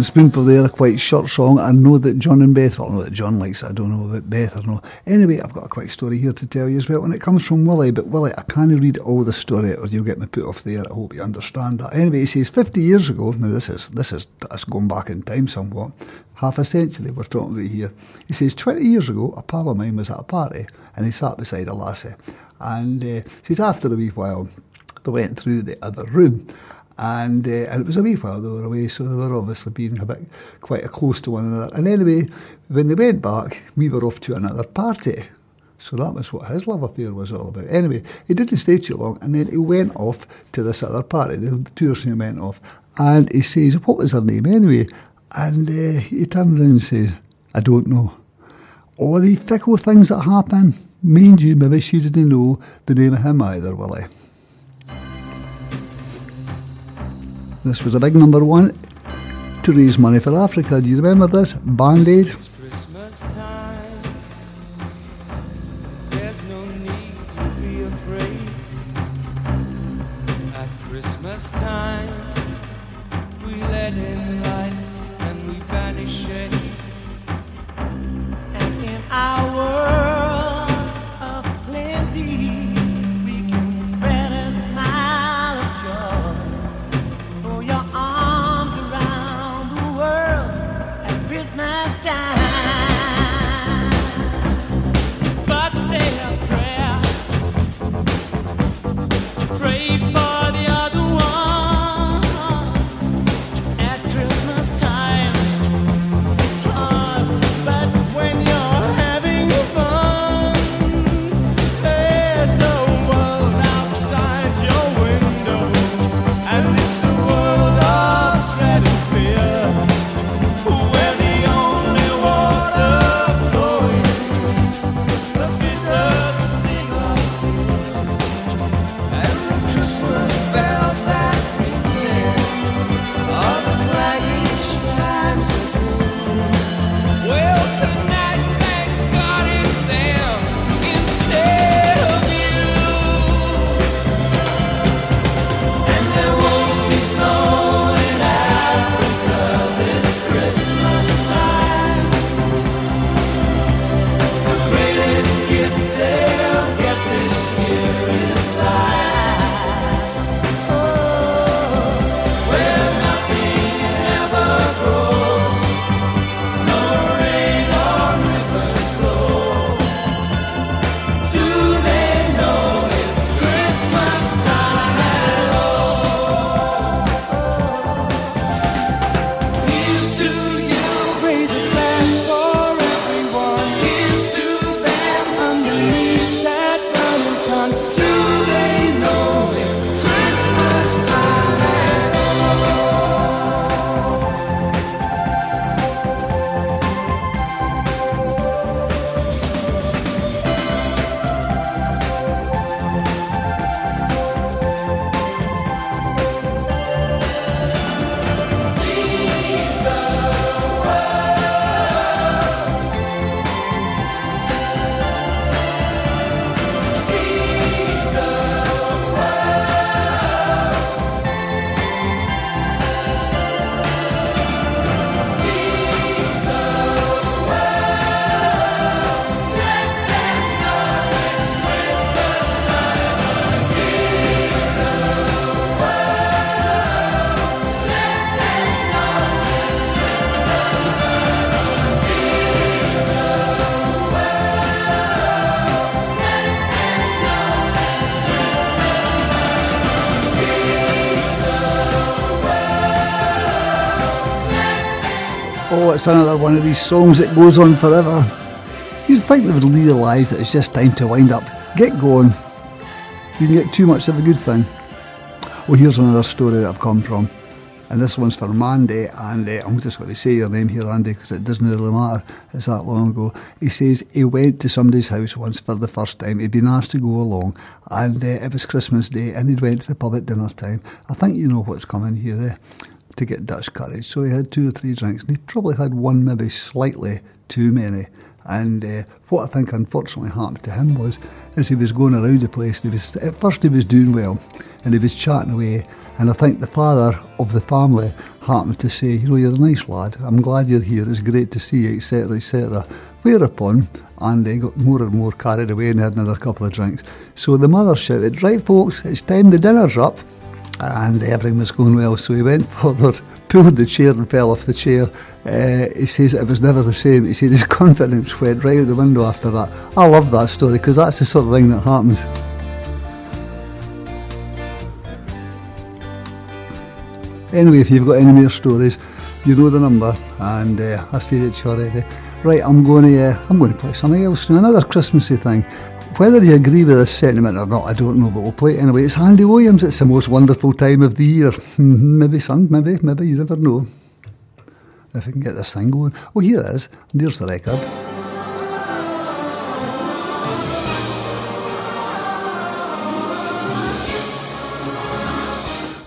Lovin' Spoonful there, a quite short song. I know that John and Beth, well, I know that John likes it. I don't know about Beth or no. Anyway, I've got a quick story here to tell you as well, and it comes from Willie. But Willie, I can't read all the story, or you'll get me put off there. I hope you understand that. Anyway, he says 50 years ago. Now this is this is that's going back in time somewhat. Half a century we're talking about here. He says 20 years ago, a pal of mine was at a party, and he sat beside a lassie, and uh, says after a wee while, they went through the other room. And, uh, and it was a wee while they were away, so they were obviously being a bit quite close to one another. And anyway, when they went back, we were off to another party. So that was what his love affair was all about. Anyway, he didn't stay too long, and then he went off to this other party. The two three went off, and he says, "What was her name anyway?" And uh, he turned around and says, "I don't know." All the fickle things that happen. Mind you, maybe she didn't know the name of him either, Willie. This was a big number one to raise money for Africa. Do you remember this? Band Aid. Oh, it's another one of these songs that goes on forever. You'd think they would realise that it's just time to wind up. Get going. You can get too much of a good thing. Well, here's another story that I've come from. And this one's for Mandy, and uh, I'm just going to say your name here, Andy, because it doesn't really matter. It's that long ago. He says he went to somebody's house once for the first time. He'd been asked to go along, and uh, it was Christmas Day, and he'd went to the pub at dinner time. I think you know what's coming here, eh? To get Dutch courage. So he had two or three drinks, and he probably had one, maybe slightly too many. And uh, what I think unfortunately happened to him was, as he was going around the place, he was at first he was doing well, and he was chatting away. And I think the father of the family happened to say, you know, you're a nice lad. I'm glad you're here. It's great to see you, etc., etc. Whereupon Andy got more and more carried away and had another couple of drinks. So the mother shouted, "Right, folks, it's time the dinner's up." And everything was going well. So he went forward, pulled the chair and fell off the chair. Uh, he says it was never the same. He said his confidence went right out the window after that. I love that story because that's the sort of thing that happens. Anyway, if you've got any more stories, you know the number, and uh, I said it already. Right, I'm going to uh, I'm going to play something else now, another Christmassy thing. Whether you agree with this sentiment or not, I don't know, but we'll play it anyway. It's Andy Williams. It's the most wonderful time of the year. Maybe, son, maybe, maybe, you never know. If we can get this thing going. Oh, here it is. There's the record.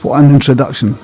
What an introduction.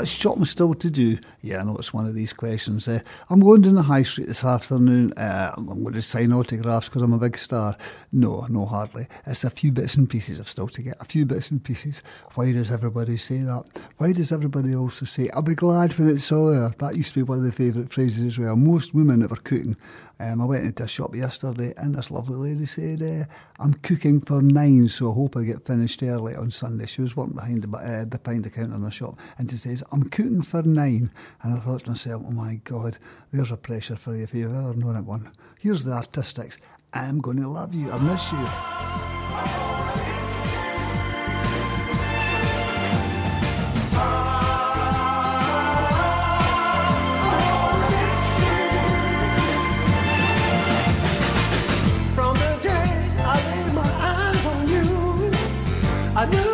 Much shopping still to do? Yeah, I know it's one of these questions. Uh, I'm going down the high street this afternoon. Uh, I'm going to sign autographs because I'm a big star. No, no, hardly. It's a few bits and pieces I've still to get. A few bits and pieces. Why does everybody say that? Why does everybody also say, I'll be glad when it's over? That used to be one of the favourite phrases as well. Most women that were cooking. Um, I went into a shop yesterday and this lovely lady said, uh, I'm cooking for nine, so I hope I get finished early on Sunday. She was working behind the, uh, behind the counter in the shop and she says, I'm cooking for nine. And I thought to myself, oh my God, there's a pressure for you if you've ever known it one. Here's the artistics. I'm going to love you. I miss you. 아니.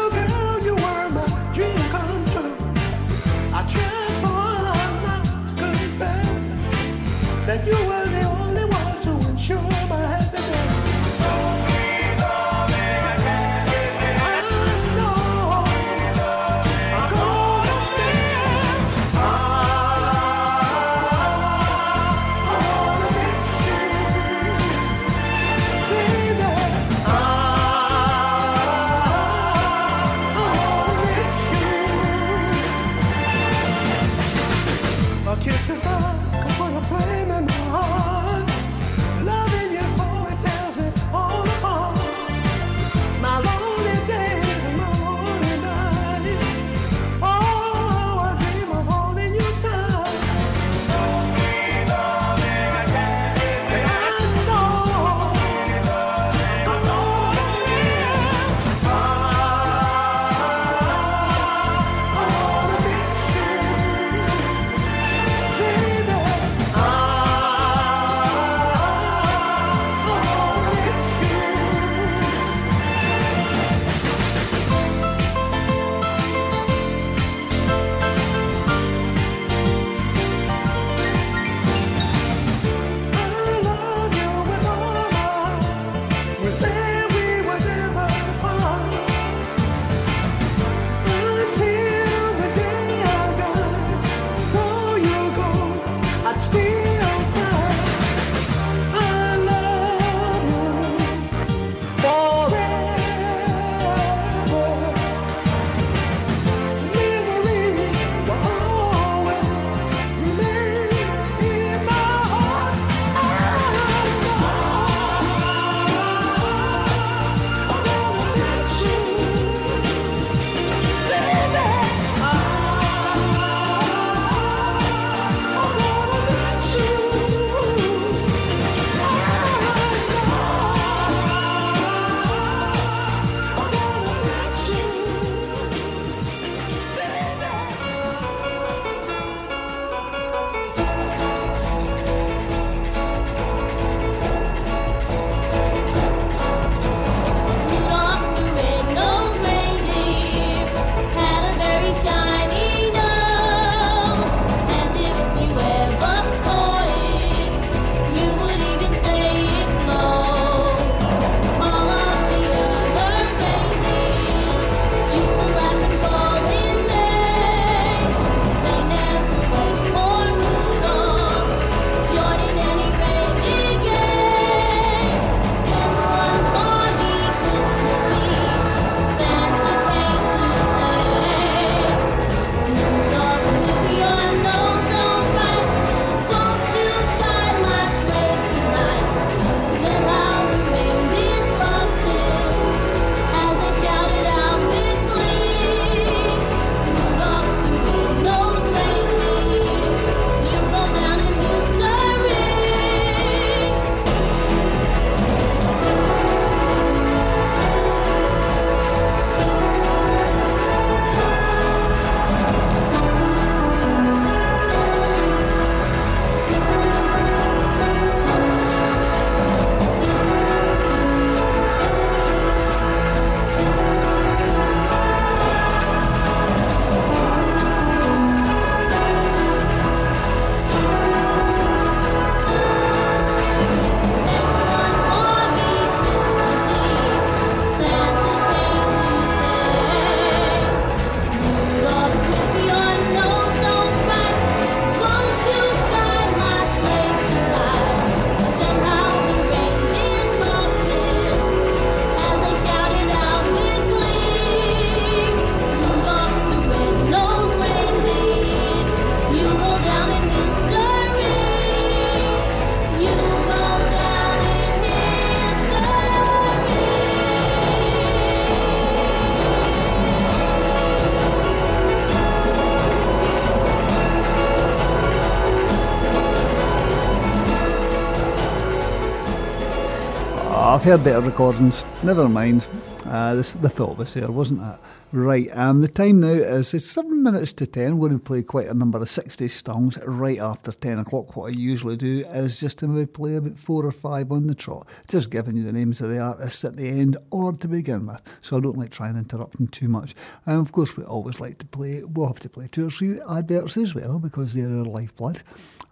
Heard better recordings. Never mind. Uh, this, the thought was there, wasn't it? Right, um, the time now is it's seven minutes to ten. We're going to play quite a number of 60 songs right after 10 o'clock. What I usually do is just to maybe play about four or five on the trot, just giving you the names of the artists at the end or to begin with. So I don't like trying to interrupt them too much. And of course, we always like to play, we'll have to play two or three adverts as well because they're our lifeblood.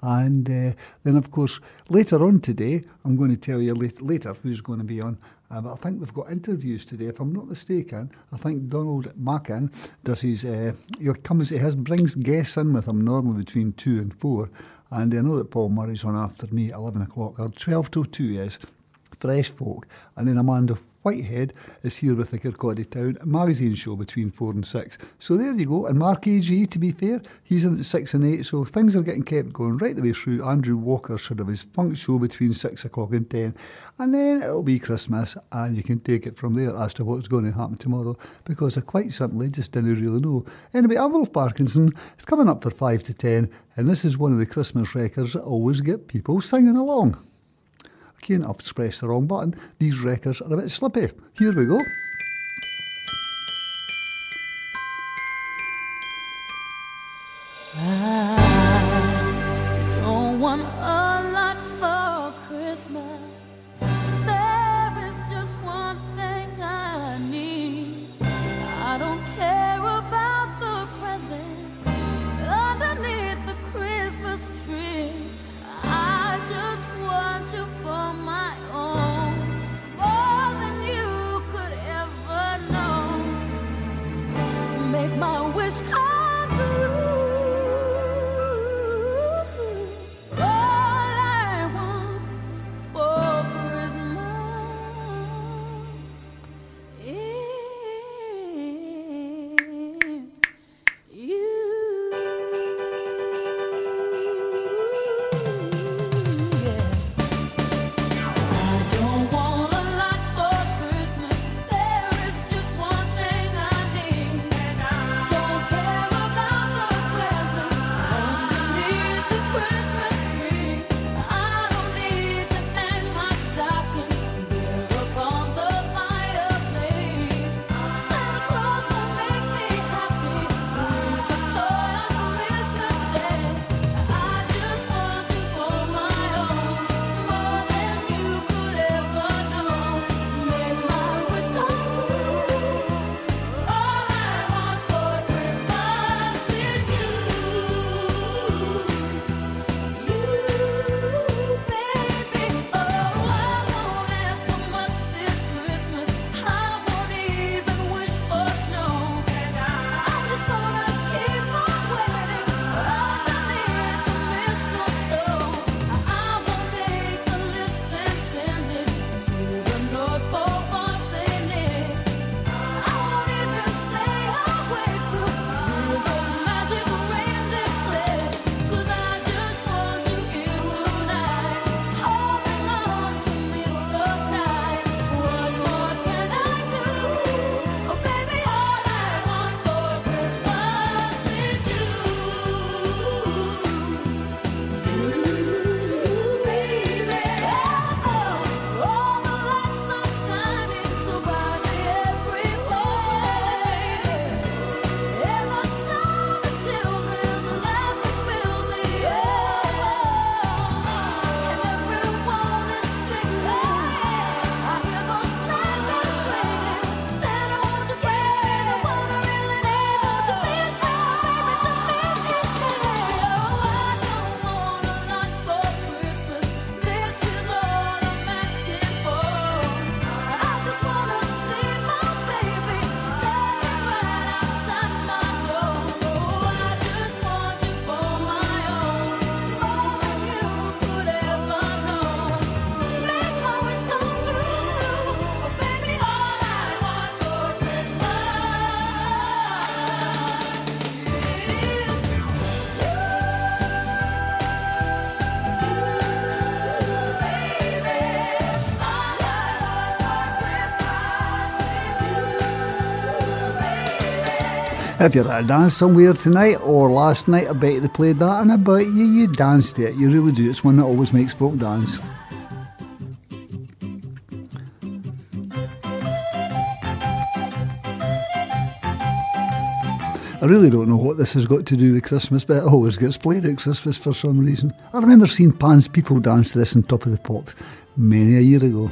And uh, then, of course, later on today, I'm going to tell you late, later who's going to be on. Uh, but I think we've got interviews today, if I'm not mistaken. I think Donald Mackin does his. Uh, he comes, he has brings guests in with him normally between two and four. And I know that Paul Murray's on after me at 11 o'clock, or 12 till 2 is Fresh Folk. And then Amanda Whitehead is here with the Kirkcaldy Town magazine show between 4 and 6. So there you go. And Mark A.G., to be fair, he's in at 6 and 8. So things are getting kept going right the way through. Andrew Walker should have his funk show between 6 o'clock and 10. And then it'll be Christmas, and you can take it from there as to what's going to happen tomorrow, because I quite simply just didn't really know. Anyway, I'm Wolf Parkinson. It's coming up for 5 to 10, and this is one of the Christmas records that always get people singing along. I can't have pressed the wrong button. These records are a bit slippy. Here we go. If you're at a dance somewhere tonight or last night, I bet they played that, and I bet you you danced to it. You really do. It's one that always makes folk dance. I really don't know what this has got to do with Christmas, but it always gets played at Christmas for some reason. I remember seeing Pan's people dance to this on Top of the Pop many a year ago.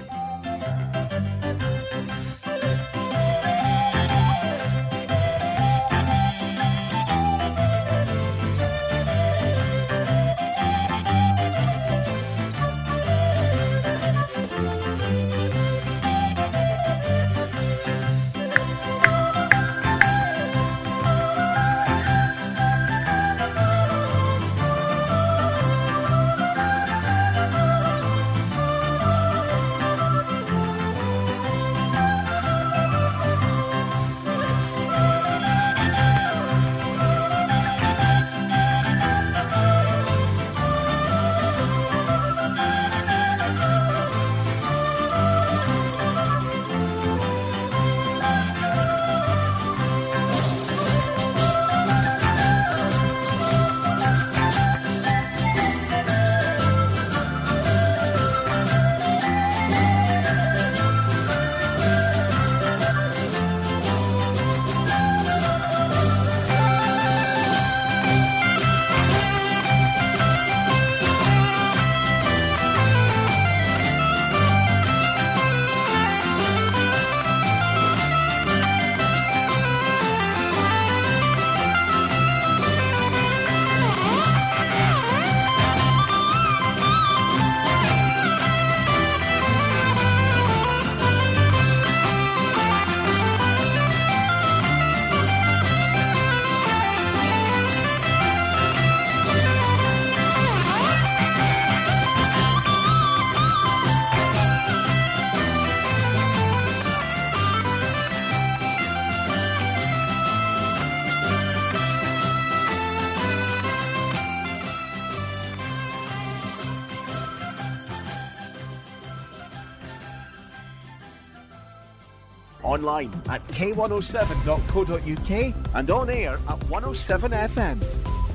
Online at k107.co.uk and on air at 107FM.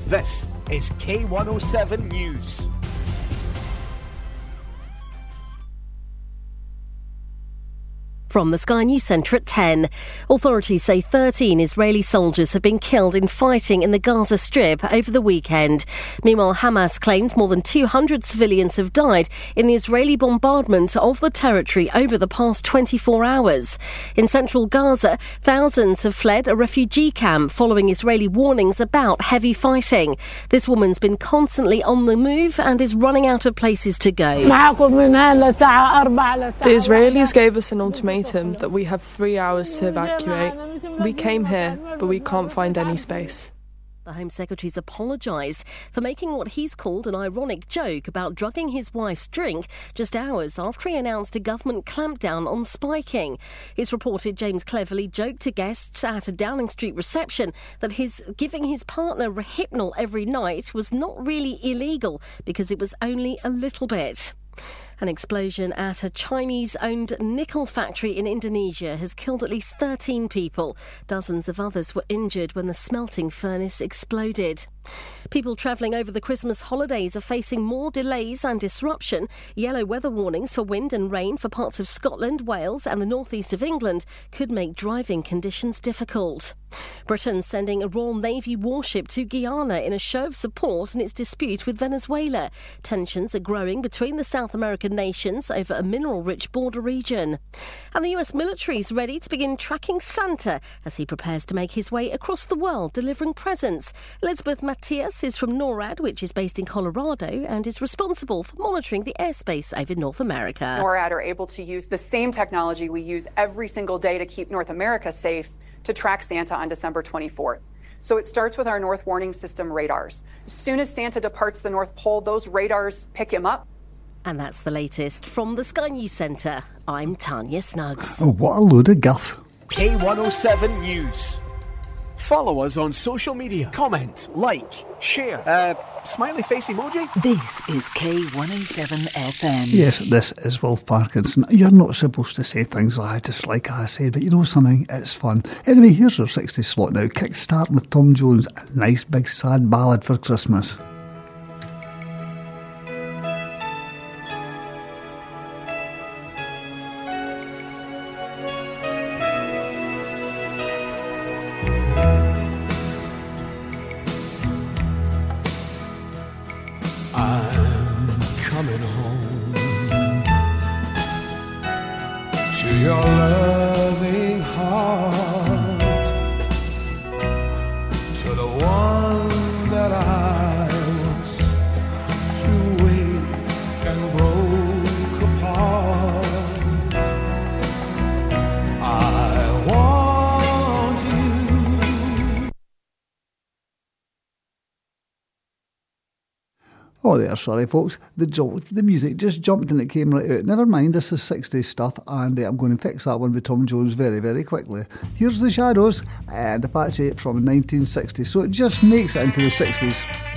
This is K107 News. From the Sky News Centre at 10. Authorities say 13 Israeli soldiers have been killed in fighting in the Gaza Strip over the weekend. Meanwhile, Hamas claimed more than 200 civilians have died in the Israeli bombardment of the territory over the past 24 hours. In central Gaza, thousands have fled a refugee camp following Israeli warnings about heavy fighting. This woman's been constantly on the move and is running out of places to go. The Israelis gave us an ultimatum that we have three hours to evacuate. We came here, but we can't find any space. The Home Secretary's apologised for making what he's called an ironic joke about drugging his wife's drink just hours after he announced a government clampdown on spiking. It's reported James Cleverly joked to guests at a Downing Street reception that his giving his partner Hypnol every night was not really illegal because it was only a little bit. An explosion at a Chinese owned nickel factory in Indonesia has killed at least 13 people. Dozens of others were injured when the smelting furnace exploded. People travelling over the Christmas holidays are facing more delays and disruption. Yellow weather warnings for wind and rain for parts of Scotland, Wales, and the northeast of England could make driving conditions difficult. Britain sending a Royal Navy warship to Guyana in a show of support in its dispute with Venezuela. Tensions are growing between the South American nations over a mineral rich border region. And the US military is ready to begin tracking Santa as he prepares to make his way across the world delivering presents. Elizabeth Matthias is from NORAD, which is based in Colorado and is responsible for monitoring the airspace over North America. NORAD are able to use the same technology we use every single day to keep North America safe to track Santa on December 24th. So it starts with our North Warning System radars. As soon as Santa departs the North Pole, those radars pick him up. And that's the latest from the Sky News Centre. I'm Tanya Snuggs. Oh, what a load of guff. K107 News. Follow us on social media. Comment, like, share. Uh, smiley face emoji. This is K107 FM. Yes, this is Wolf Parkinson. You're not supposed to say things like I just like I say, but you know something? It's fun. Anyway, here's our 60 slot now. Kickstart with Tom Jones. A nice big sad ballad for Christmas. There, sorry, folks. The jo- the music just jumped and it came right out. Never mind, this is 60s stuff, and uh, I'm going to fix that one with Tom Jones very, very quickly. Here's The Shadows and Apache from 1960, so it just makes it into the 60s.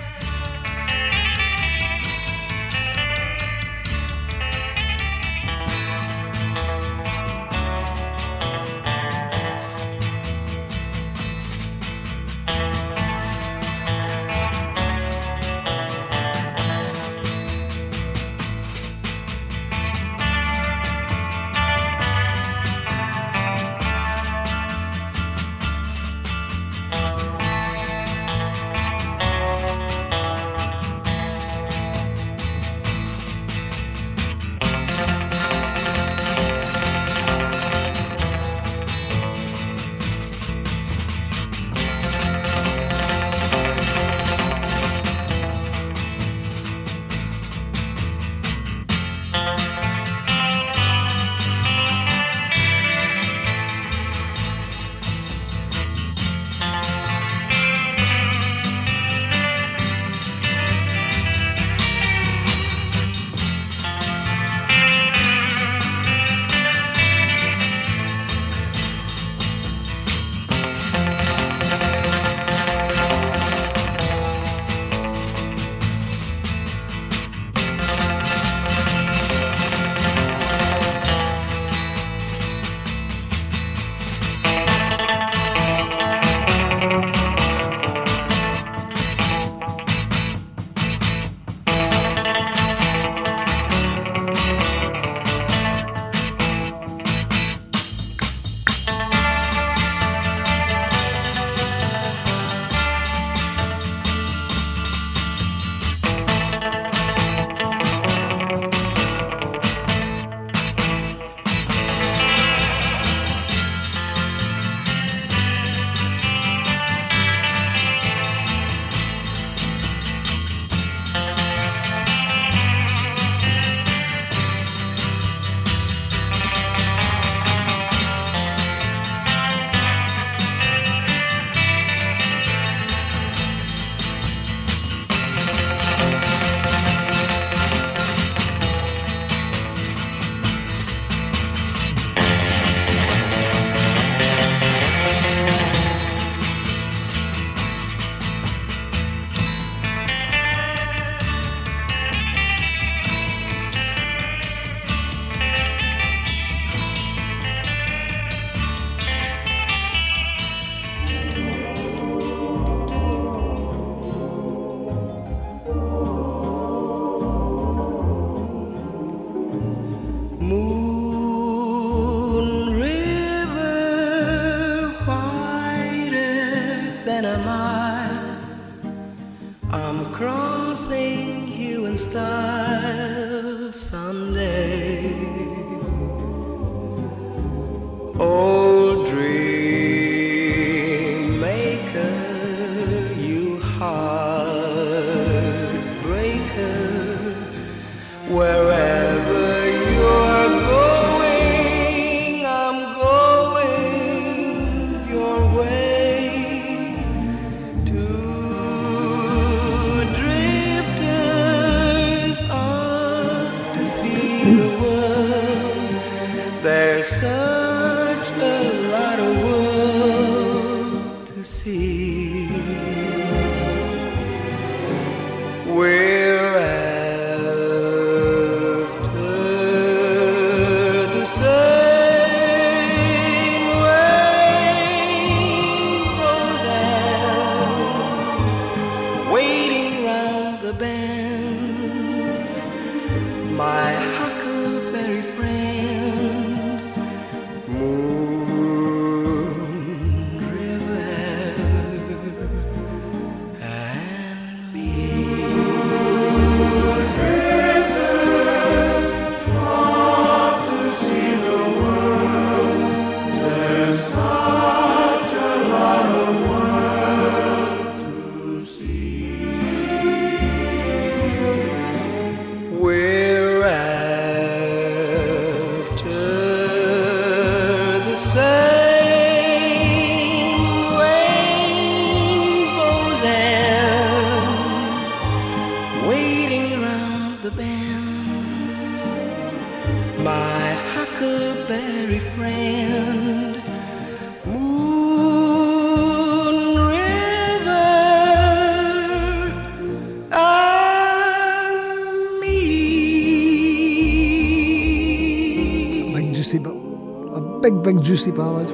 Ballad.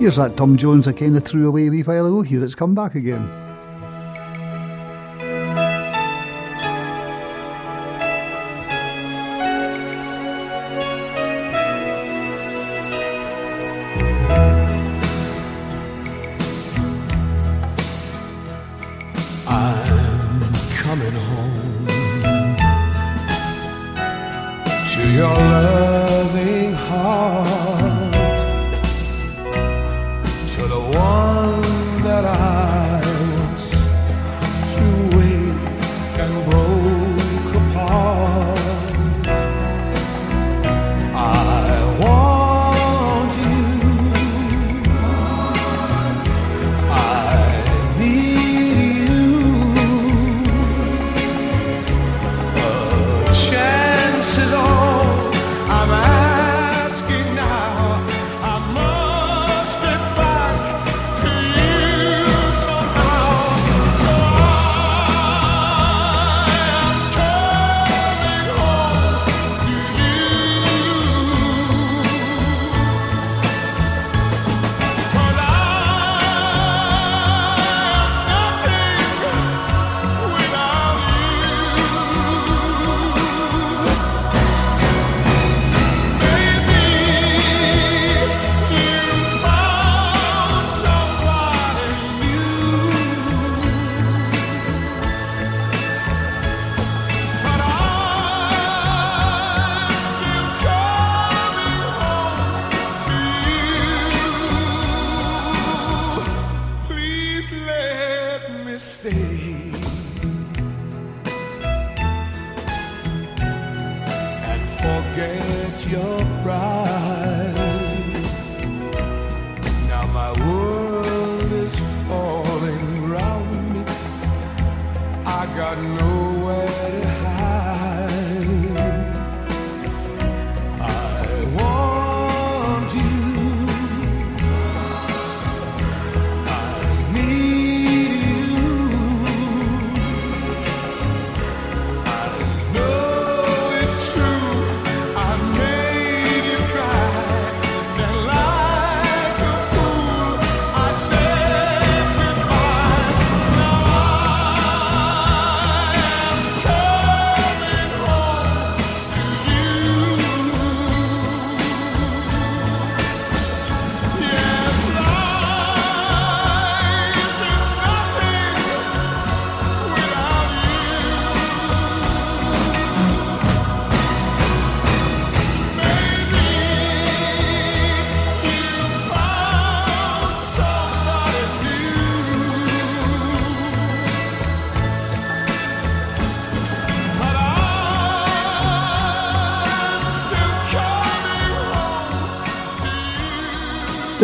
Here's that Tom Jones I kind of threw away a wee while ago. Here it's come back again.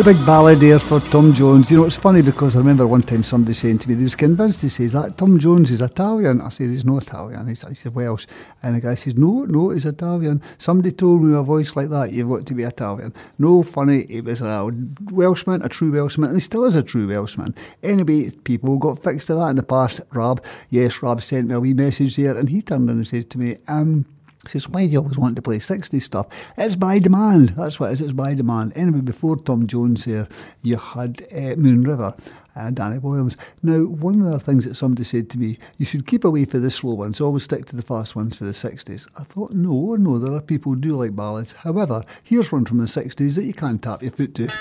The big ballad there for Tom Jones. You know, it's funny because I remember one time somebody saying to me, they was convinced, he says, that Tom Jones is Italian. I said, he's not Italian. He said, Welsh. And the guy says, no, no, he's Italian. Somebody told me a voice like that, you've got to be Italian. No, funny, he was a Welshman, a true Welshman, and he still is a true Welshman. Anyway, people got fixed to that in the past. Rob, yes, Rob sent me a wee message there, and he turned in and said to me, um, says, why do you always want to play 60s stuff? It's by demand. That's what it is, it's by demand. Anyway, before Tom Jones there, you had uh, Moon River and Danny Williams. Now, one of the things that somebody said to me, you should keep away for the slow ones, always stick to the fast ones for the 60s. I thought, no, no, there are people who do like ballads. However, here's one from the 60s that you can't tap your foot to.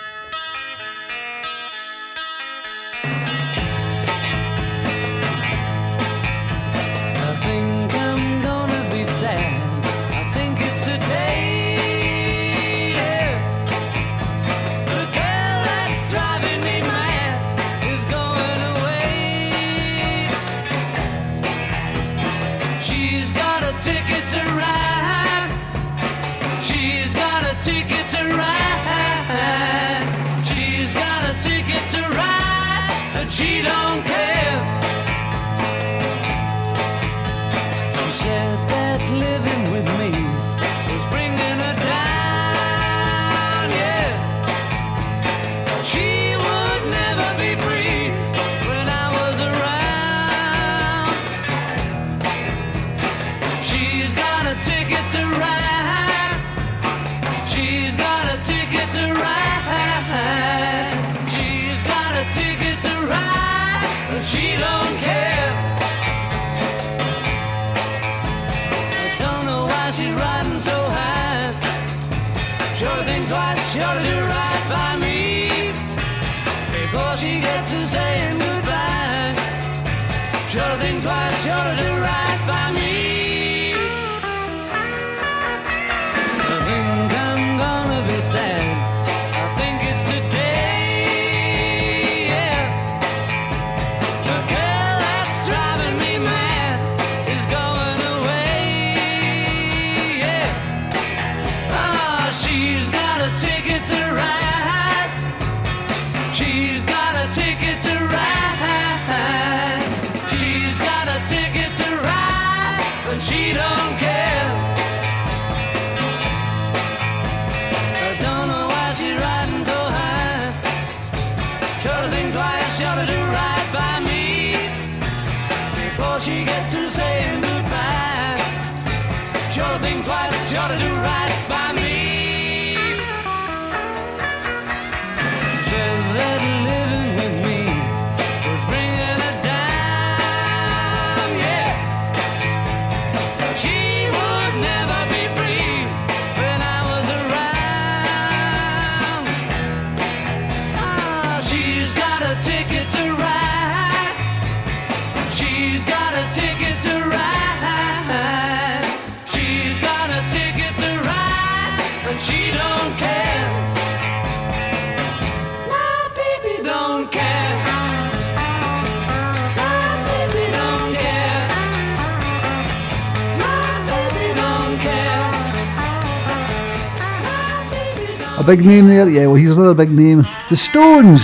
A big name there? Yeah, well, he's another big name. The Stones.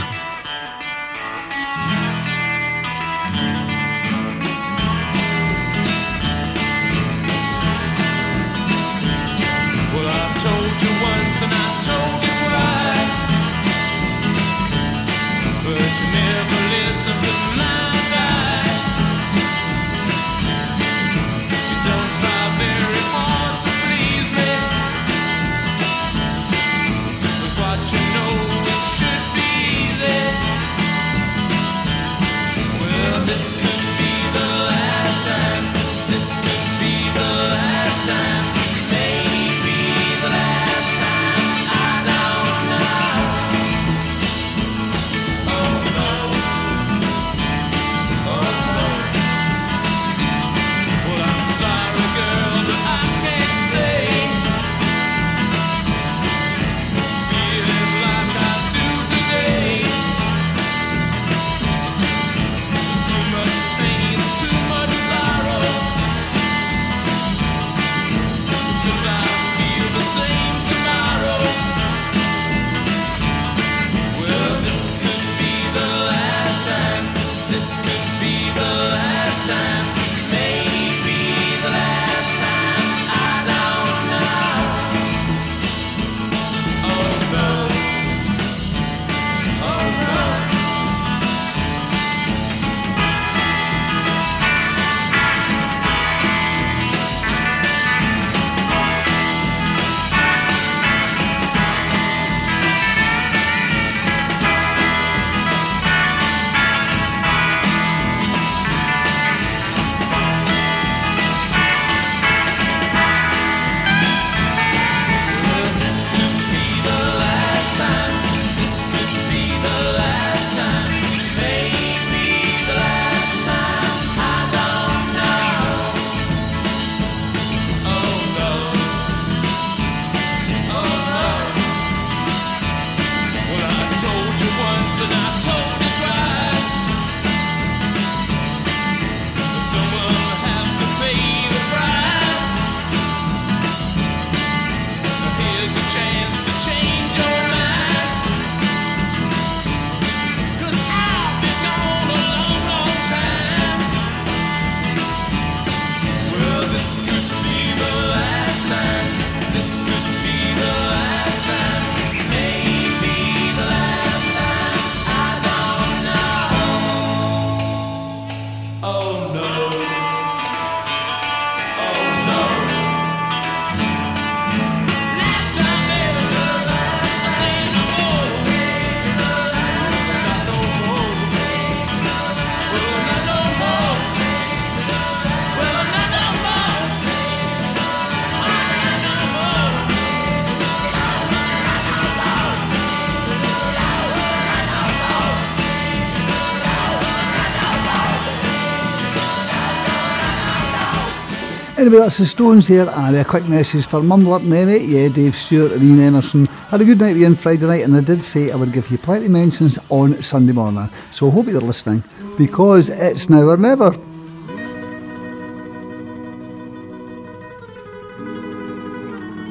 Anyway, that's the Stones there, and a quick message for Mum and Mary, yeah, Dave Stewart and Ian Emerson. Had a good night with you on Friday night, and I did say I would give you plenty of mentions on Sunday morning. So I hope you're listening, because it's now or never.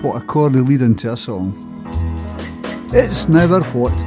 What a corny lead into a song. It's never what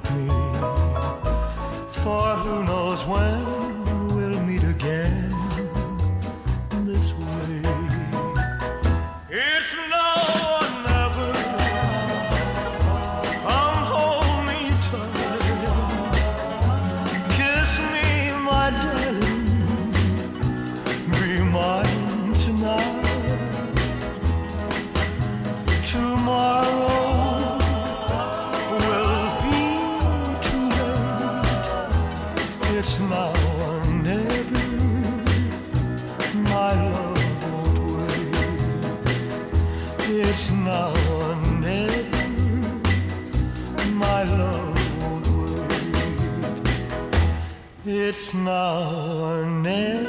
me. It's now or never.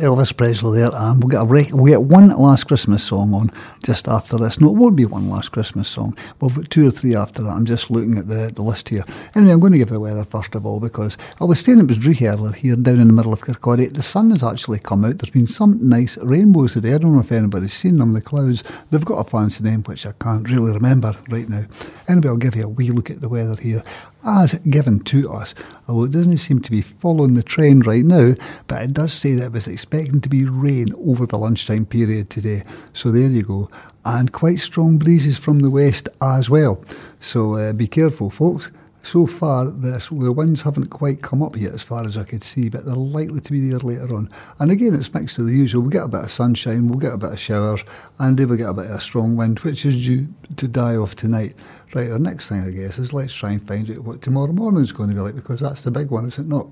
Elvis Presley there, and we'll get a break. We'll get one last Christmas song on just after this. No, it won't be one last Christmas song. We'll two or three after that. I'm just looking at the, the list here. Anyway, I'm going to give the weather first of all because I was saying it was dreary earlier here down in the middle of Kirkcaldy. The sun has actually come out. There's been some nice rainbows today. I don't know if anybody's seen them. The clouds, they've got a fancy name which I can't really remember right now. Anyway, I'll give you a wee look at the weather here as given to us. Although it doesn't seem to be following the trend right now, but it does say that it was expecting to be rain over the lunchtime period today. So there you go. And quite strong breezes from the west as well. So uh, be careful, folks. So far, this, the winds haven't quite come up yet as far as I could see, but they're likely to be there later on. And again, it's mixed to the usual. We'll get a bit of sunshine, we'll get a bit of showers, and then we'll get a bit of a strong wind, which is due to die off tonight. Right, the next thing, I guess, is let's try and find out what tomorrow morning is going to be like, because that's the big one, is it not?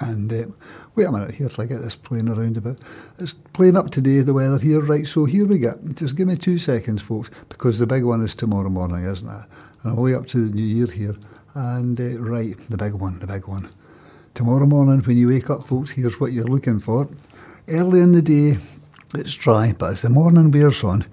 And uh, wait a minute here till I get this playing around a bit. It's playing up today, the weather here. Right, so here we go. Just give me two seconds, folks, because the big one is tomorrow morning, isn't it? And I'm way up to the new year here. And uh, right, the big one, the big one. Tomorrow morning, when you wake up, folks, here's what you're looking for. Early in the day, it's dry, but as the morning wears on,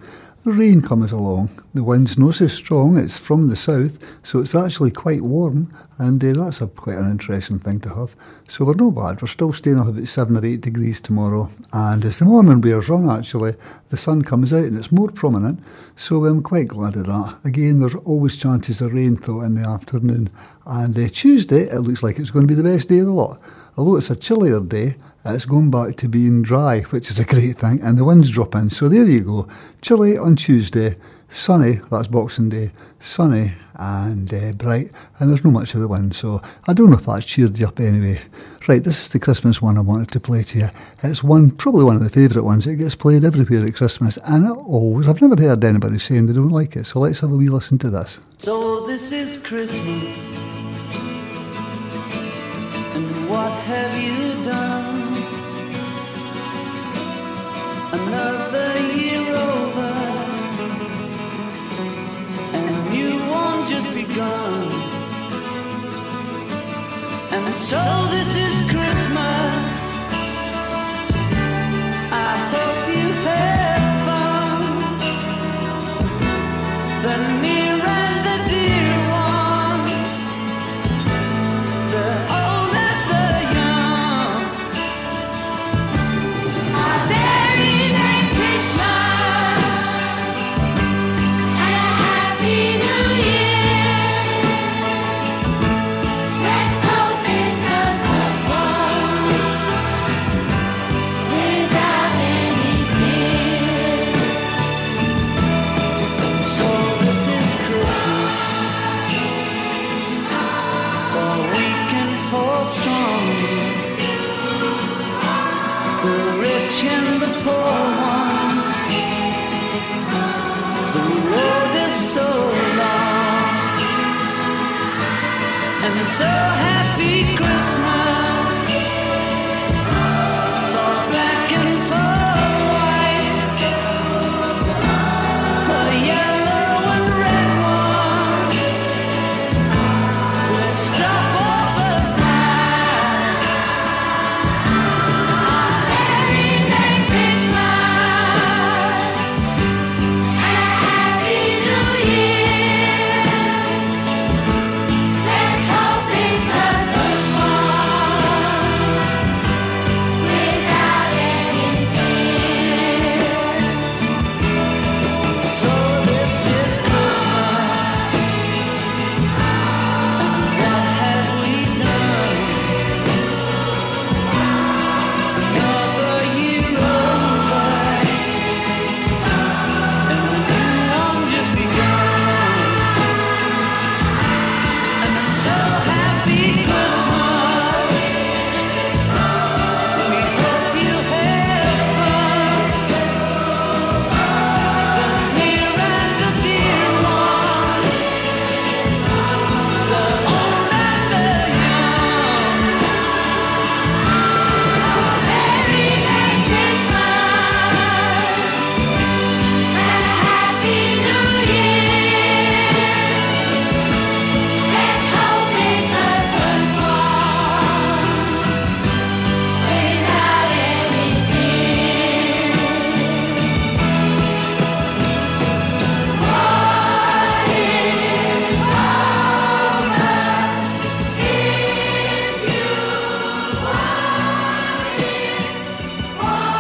the rain comes along. The wind's not so strong, it's from the south, so it's actually quite warm, and uh, that's a, quite an interesting thing to have. So we're not bad, we're still staying up about 7 or 8 degrees tomorrow, and as the morning wears on, actually, the sun comes out and it's more prominent, so I'm quite glad of that. Again, there's always chances of rain, though, in the afternoon, and uh, Tuesday, it looks like it's going to be the best day of the lot. Although it's a chillier day, it's going back to being dry, which is a great thing, and the winds drop in. So there you go. Chilly on Tuesday, sunny, that's Boxing Day, sunny and uh, bright, and there's not much of the wind, so I don't know if that's cheered you up anyway. Right, this is the Christmas one I wanted to play to you. It's one, probably one of the favourite ones. It gets played everywhere at Christmas, and it always, I've never heard anybody saying they don't like it, so let's have a wee listen to this. So this is Christmas. And what have you Another year over. And just begun. And so this is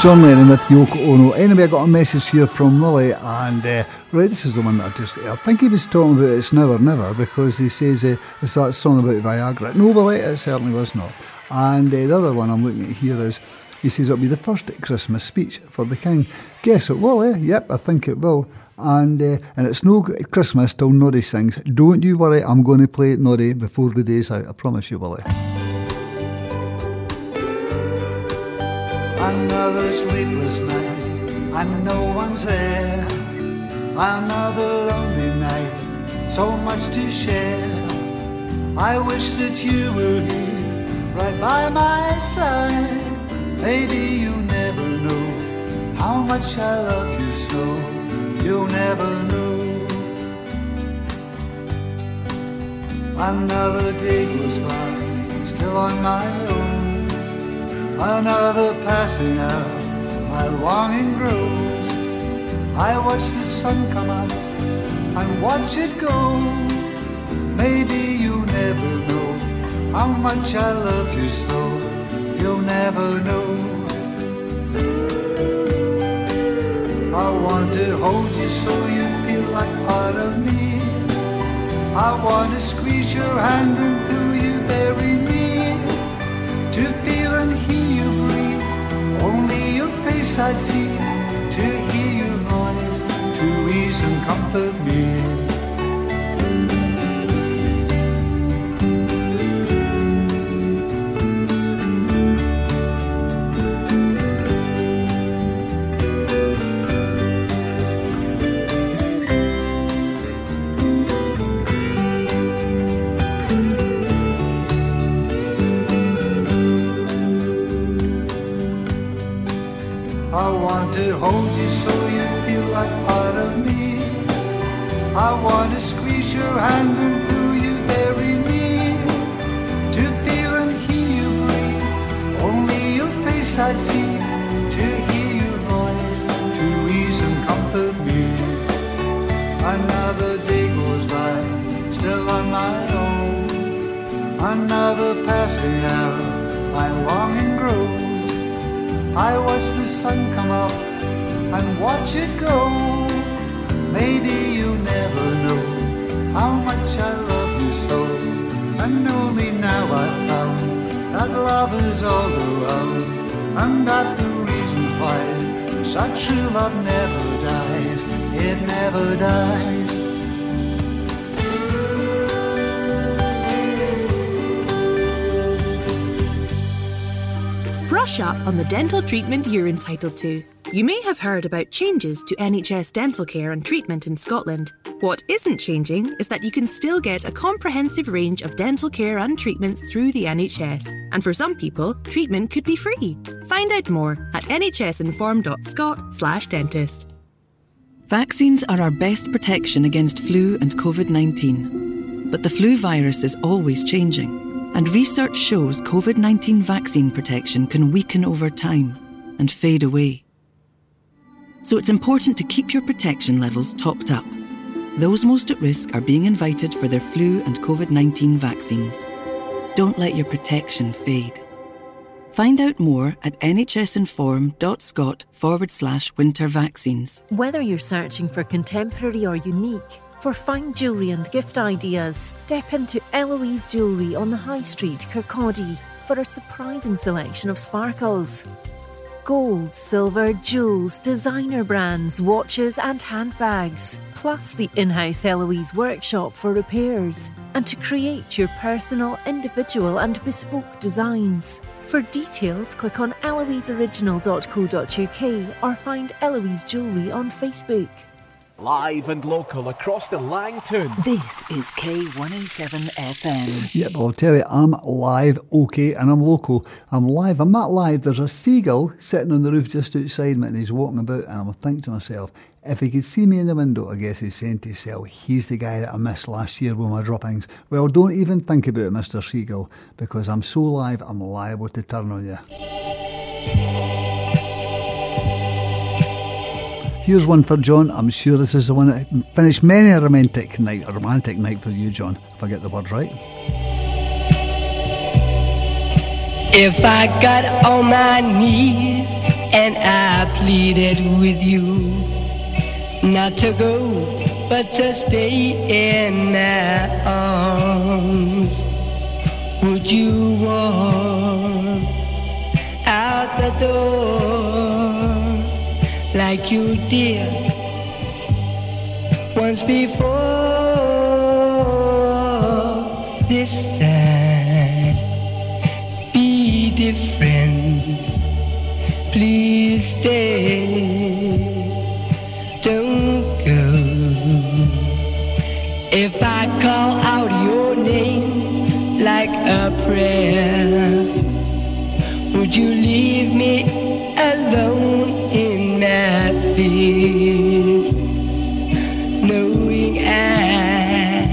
John Lennon with Yoko Ono. Anyway, I got a message here from Willie, and uh, right, this is the one that I just. I think he was talking about It's Never Never because he says uh, it's that song about Viagra. No, Willie, it certainly was not. And uh, the other one I'm looking at here is he says it'll be the first Christmas speech for the King. Guess it will, eh? Yep, I think it will. And uh, and it's no Christmas till Noddy sings. Don't you worry, I'm going to play Noddy before the day's out. I promise you, Willie. Another sleepless night, and no one's there. Another lonely night, so much to share. I wish that you were here, right by my side. Maybe you never know how much I love you so. You'll never know. Another day goes by, still on my own. Another passing hour, my longing grows. I watch the sun come up and watch it go. Maybe you never know how much I love you so. You'll never know. I want to hold you so you feel like part of me. I want to squeeze your hand and pull you very near. To feel your I'd see. To hear your voice. To ease and comfort me. I want to squeeze your hand and pull you very near. To feel and hear you breathe. Only your face I'd see. To hear your voice. To ease and comfort me. Another day goes by, still on my own. Another passing out, my longing grows. I watch the sun come up and watch it go. Maybe never know how much I love you so. And only now I found that love is all around. And the reason why such true love never dies. It never dies. Brush up on the dental treatment you're entitled to. You may have heard about changes to NHS dental care and treatment in Scotland. What isn't changing is that you can still get a comprehensive range of dental care and treatments through the NHS. And for some people, treatment could be free. Find out more at nhsinform.scot/dentist. Vaccines are our best protection against flu and COVID 19. But the flu virus is always changing, and research shows COVID 19 vaccine protection can weaken over time and fade away. So it's important to keep your protection levels topped up. Those most at risk are being invited for their flu and COVID 19 vaccines. Don't let your protection fade. Find out more at nhsinform.scot forward slash winter vaccines. Whether you're searching for contemporary or unique, for fine jewellery and gift ideas, step into Eloise Jewellery on the High Street, Kirkcaldy, for a surprising selection of sparkles. Gold, silver, jewels, designer brands, watches, and handbags, plus the in house Eloise workshop for repairs, and to create your personal, individual, and bespoke designs. For details, click on eloiseoriginal.co.uk or find Eloise Jewellery on Facebook. Live and local across the Lang Toun. This is K107 FM. Yep, I'll tell you, I'm live, okay, and I'm local. I'm live, I'm not live. There's a seagull sitting on the roof just outside me and he's walking about, and I'm thinking to myself, if he could see me in the window, I guess he's saying to himself, he's the guy that I missed last year with my droppings. Well, don't even think about it, Mr. Seagull, because I'm so live, I'm liable to turn on you. Here's one for John. I'm sure this is the one that finished many a romantic night, a romantic night for you, John, if I get the word right. If I got on my knees and I pleaded with you not to go, but to stay in my arms, would you walk out the door like you did once before? This time be different. Please stay. Don't go. If I call out your name like a prayer, would you leave me alone Knowing I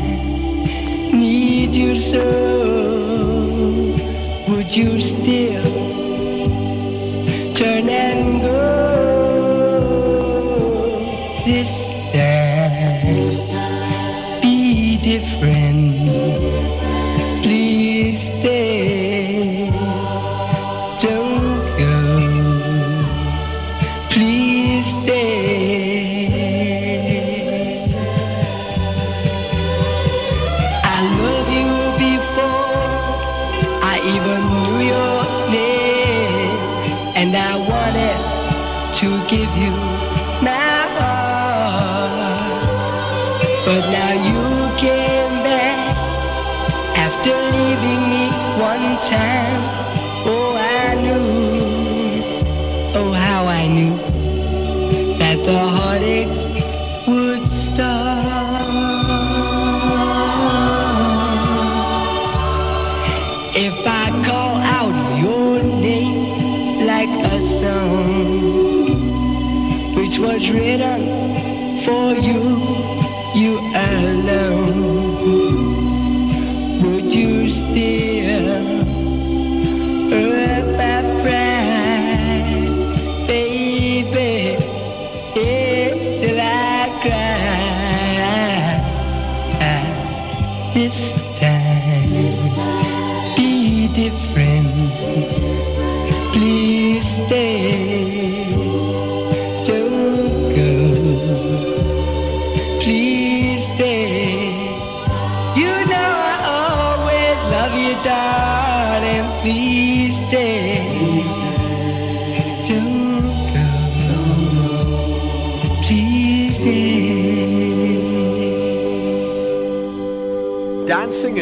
need you so, would you still turn and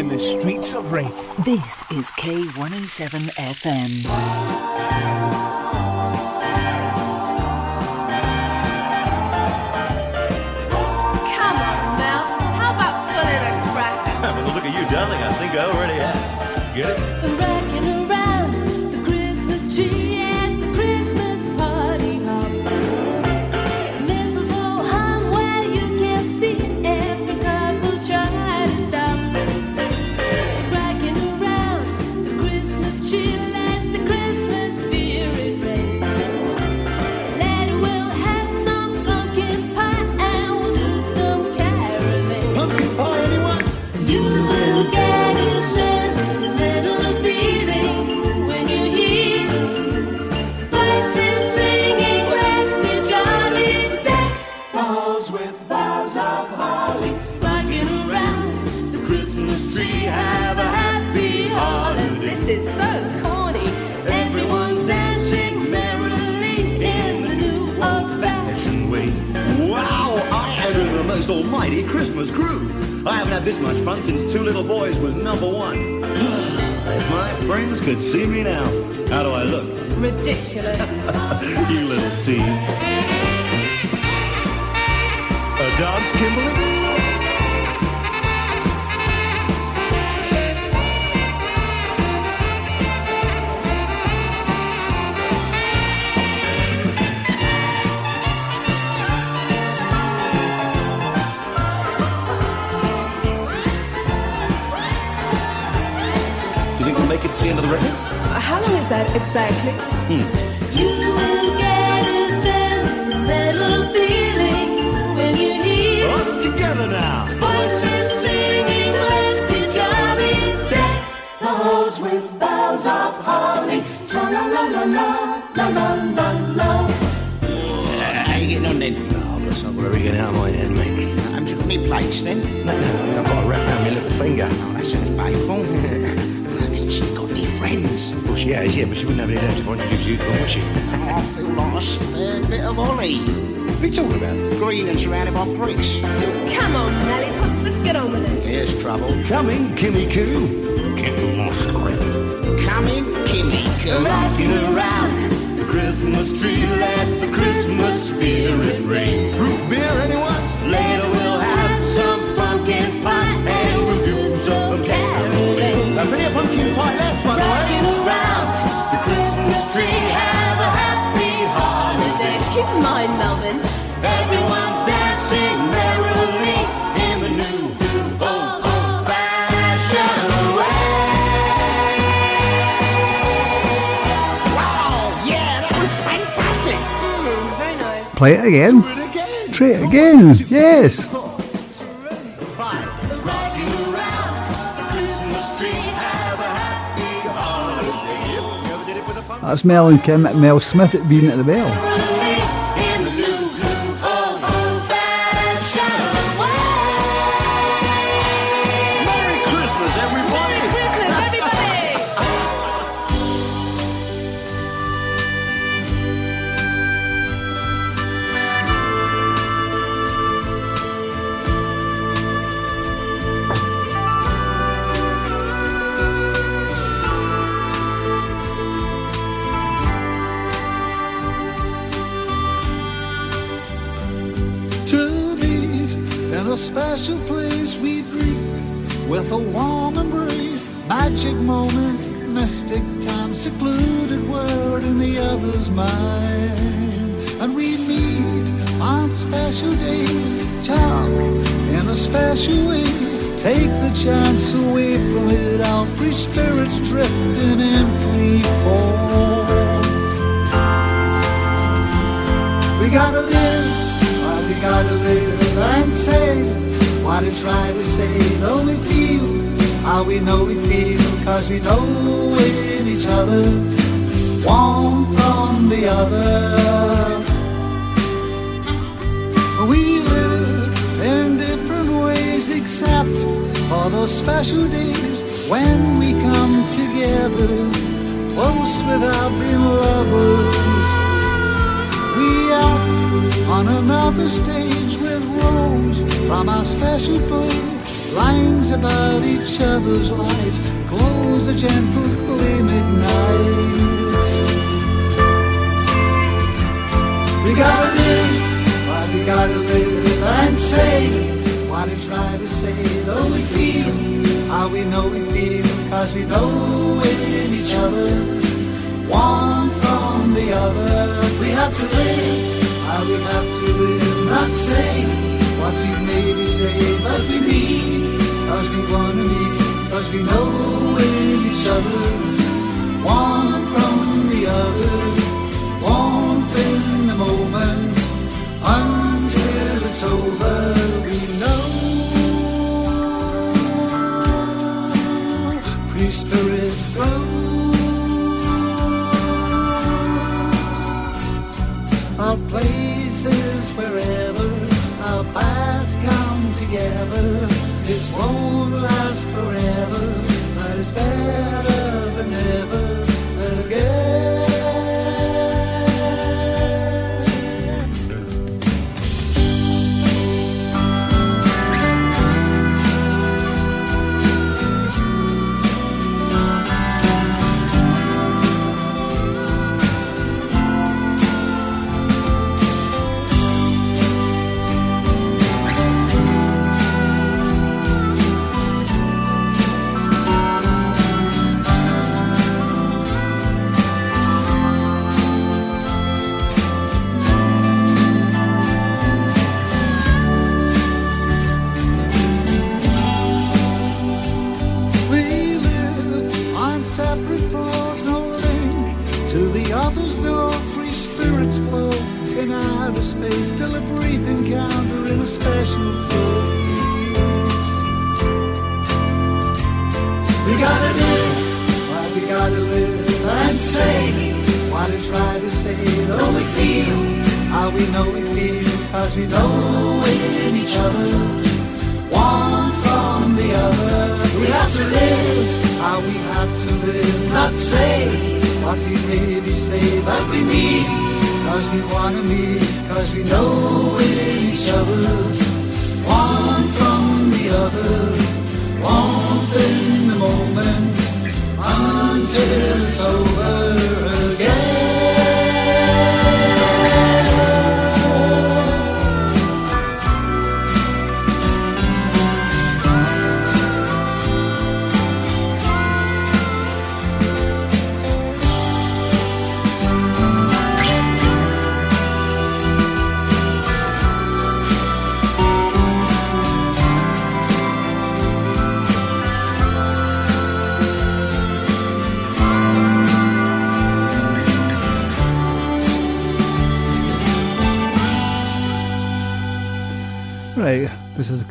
the streets of Raith. This is K107 FM. darling, I think I already have. Get it? Hooray! This much fun since Two Little Boys was number one. if my friends could see me now, how do I look? Ridiculous. you little tease. A dance, Kimberly? Make it to the end of the record? How long is that exactly? Hmm. You will get a sentimental feeling when you hear All together now. voices singing, let's be jolly. Deck the halls with boughs of holly. Tra la la la la, la la la la. How you getting on then? Oh, that's not really getting out of my head, mate. Haven't you got any plates then? No, no, I've got a wrap around my little finger. Oh, that sounds painful. Hasn't she got any friends? Well, she has, yeah, but she wouldn't have any left if I introduced you to her, would she? I feel like a spare bit of Ollie. What are you talking about? Green and surrounded by bricks. Come on, Nelly Potts, let's get on with it. Here's trouble. Coming, Kimmy Coo. Get my script. Coming, Kimmy Coo. Rocking around the Christmas tree, let the Christmas spirit ring. Root beer, anyone? Later we'll have some pumpkin pie holiday. Keep in mind, Melvin. Everyone's dancing merrily in the new old old fashioned way. Wow, yeah, that was fantastic. very nice. Play it again. Try it again. Yes. Rocking around the Christmas tree, have a happy holiday. That's Mel and Kim at Mel Smith at Being at the Bell.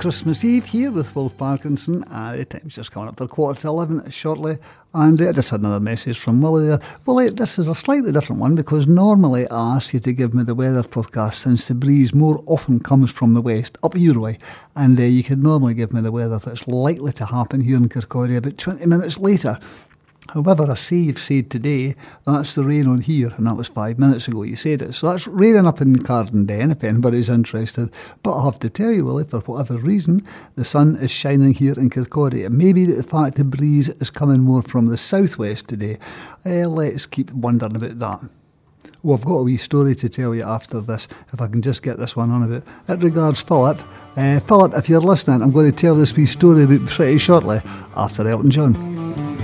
Christmas Eve here with Wolf Parkinson. Uh, the time's just coming up for quarter to eleven shortly, and uh, I just had another message from Willie there. Willie, this is a slightly different one because normally I ask you to give me the weather forecast since the breeze more often comes from the west, up your way, and uh, you could normally give me the weather that's likely to happen here in Kirkcaldy about 20 minutes later. However, I see you've said today that's the rain on here, and that was five minutes ago you said it. So that's raining up in Cardenden if anybody's interested. But I have to tell you, Willie, for whatever reason, the sun is shining here in Kirkcaldy. It may be that the fact the breeze is coming more from the southwest today. Uh, let's keep wondering about that. Well, I've got a wee story to tell you after this, if I can just get this one on a bit. It regards Philip. Uh, Philip, if you're listening, I'm going to tell this wee story pretty shortly after Elton John.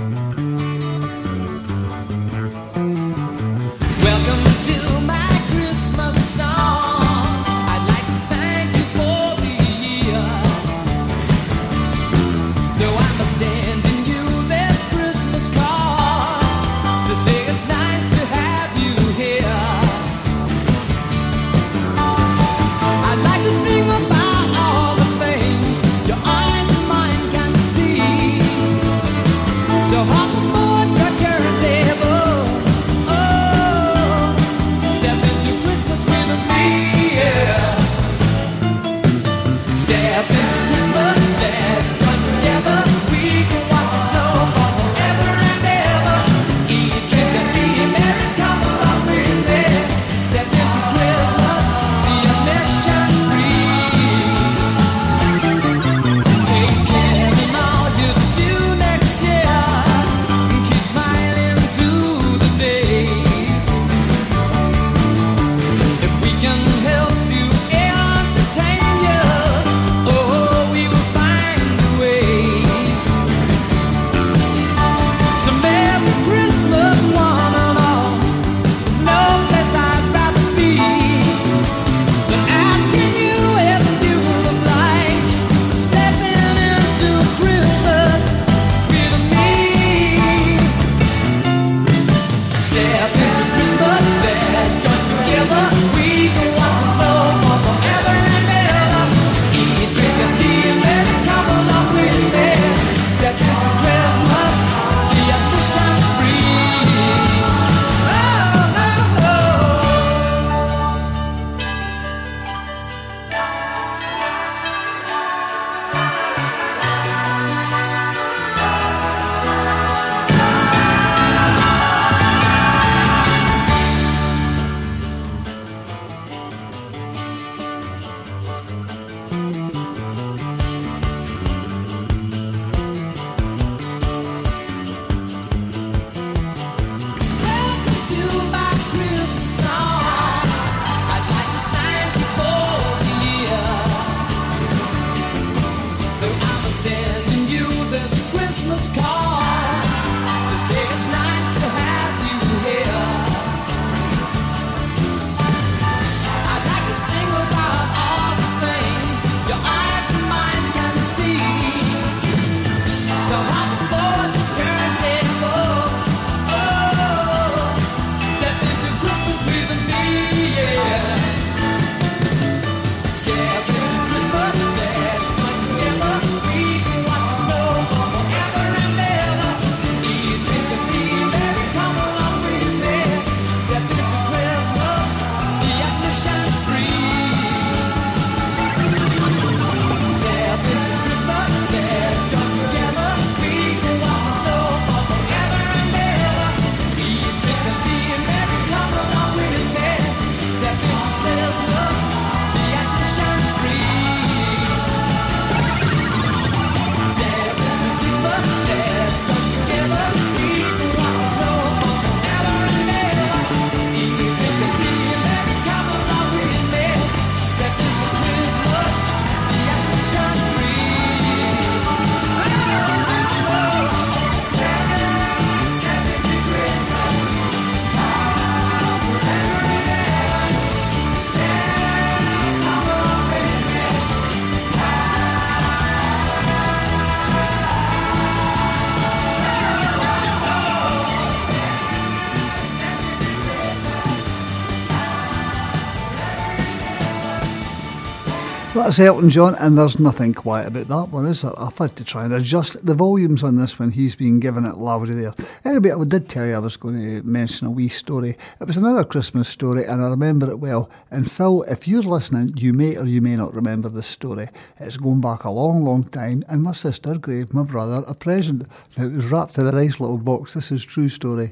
That's Elton John, and there's nothing quiet about that one, is there? I've had to try and adjust the volumes on this one. He's been giving it louder there. Anyway, I did tell you I was going to mention a wee story. It was another Christmas story, and I remember it well. And Phil, if you're listening, you may or you may not remember this story. It's going back a long, long time, and my sister gave my brother a present. It was wrapped in a nice little box. This is true story.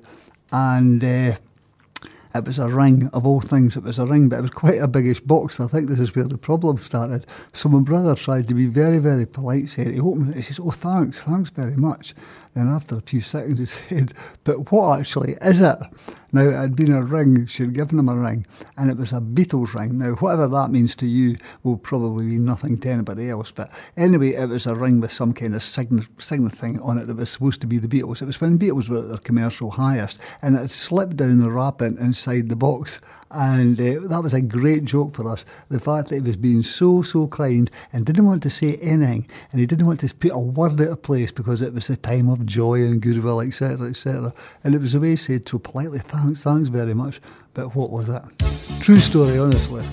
And uh, it was a ring, of all things, it was a ring, but it was quite a biggish box. I think this is where the problem started. So my brother tried to be very, very polite, said, he opened it, he says, oh, thanks, thanks very much. Then after a few seconds he said, but what actually is it? Now, it had been a ring, she'd given him a ring, and it was a Beatles ring. Now, whatever that means to you will probably mean nothing to anybody else, but anyway, it was a ring with some kind of sign, sign thing on it that was supposed to be the Beatles. It was when Beatles were at their commercial highest, and it had slipped down the wrapping inside the box. And uh, that was a great joke for us. The fact that he was being so, so kind and didn't want to say anything, and he didn't want to put a word out of place because it was a time of joy and goodwill, etc., etc. And it was the way he said so politely, thanks, thanks very much. But what was that? True story, honestly.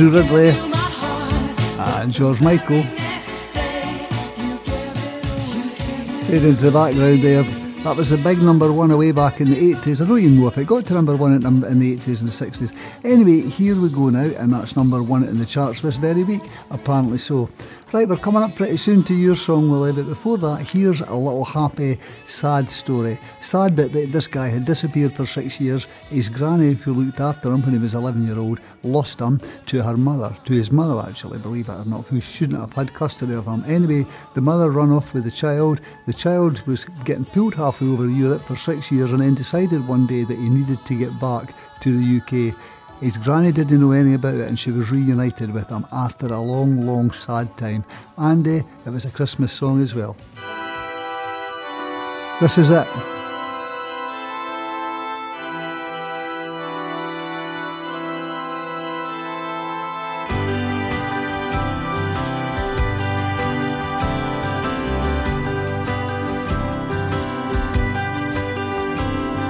Andrew Ridgeley and George Michael. Fade into the background there. That was a big number one away back in the 80s. I don't even know if it got to number one in, the 80s and the 60s. Anyway, here we go now, and that's number one in the charts this very week. Apparently so. Right, we're coming up pretty soon to your song, Willie, but before that, here's a little happy, sad story. Sad bit that this guy had disappeared for six years. His granny, who looked after him when he was 11 year old, lost him to her mother, to his mother actually, believe it or not, who shouldn't have had custody of him. Anyway, the mother ran off with the child. The child was getting pulled halfway over Europe for six years and then decided one day that he needed to get back to the UK. His granny didn't know anything about it and she was reunited with him after a long, long, sad time. And uh, it was a Christmas song as well. This is it.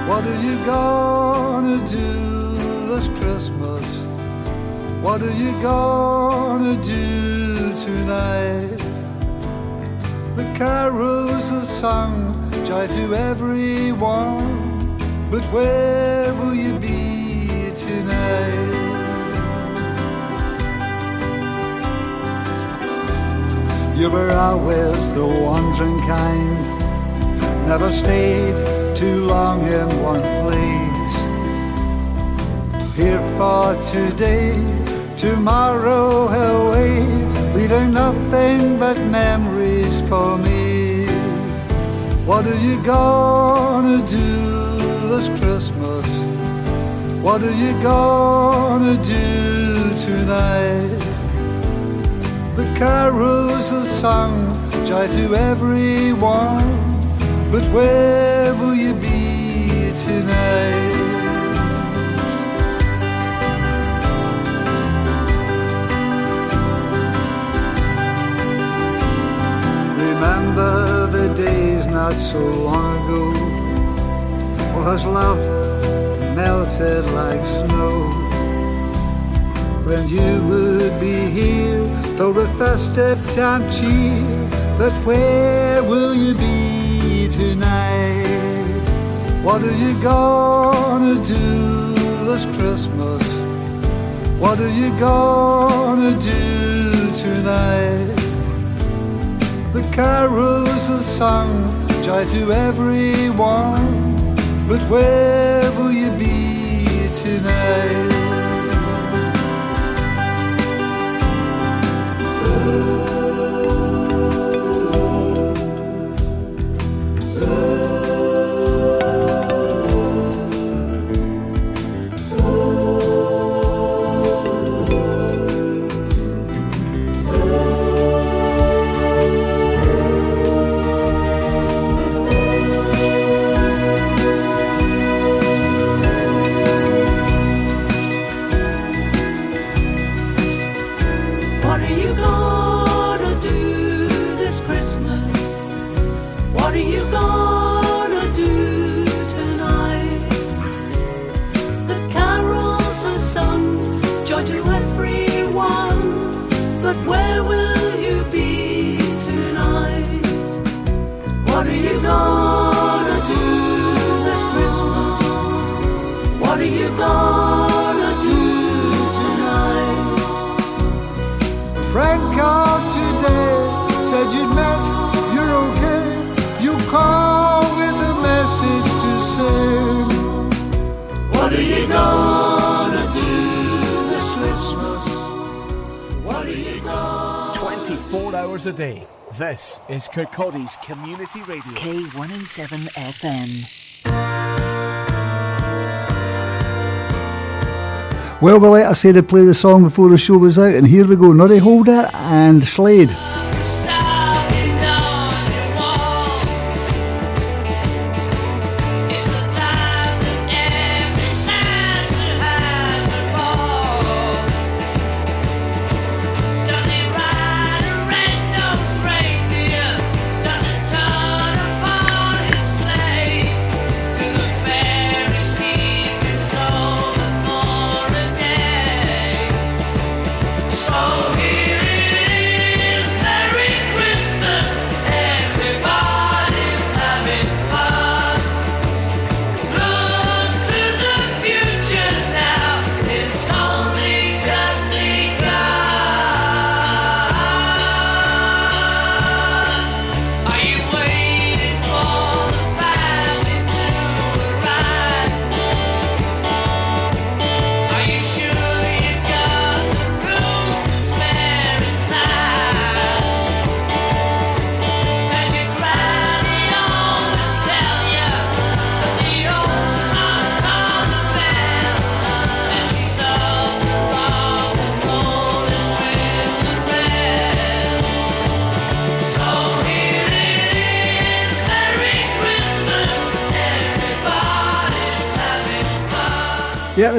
What are you gonna do this Christmas? What are you gonna do tonight? The carols are sung, joy to everyone. But where will you be tonight? You were always the wandering kind, never stayed too long in one place. Here for today, tomorrow away, leaving nothing but memories for me. What are you gonna do this Christmas? What are you gonna do tonight? The carols are sung, joy to everyone. But where will you be Remember the days not so long ago, was love melted like snow. When you would be here, filled with festive time cheer. But where will you be tonight? What are you gonna do this Christmas? What are you gonna do tonight? Carols are sung, joy to everyone. But where will you be tonight? Hours a day. This is Kirkcaldy's Community Radio. K107 FM. Well, well, like I said, I'd play the song before the show was out, and here we go Noddy Holder and Slade.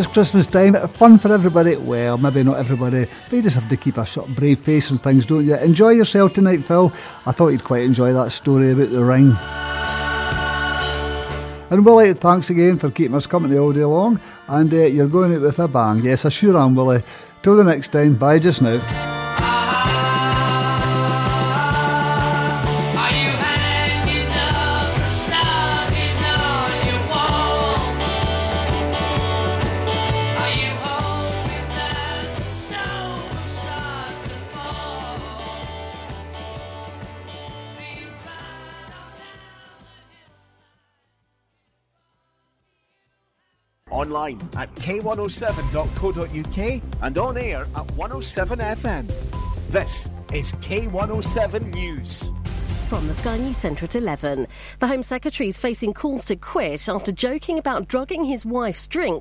It's Christmas time. Fun for everybody. Well, maybe not everybody, but you just have to keep a sort of brave face and things, don't you? Enjoy yourself tonight, Phil. I thought you'd quite enjoy that story about the ring. And Willie, thanks again for keeping us company all day long. And uh, you're going out with a bang. Yes, I sure am, Willie. Till the next time, bye just now. Online at k107.co.uk and on air at 107FM. This is K107 News. From the Sky News Centre at 11. The Home Secretary is facing calls to quit after joking about drugging his wife's drinks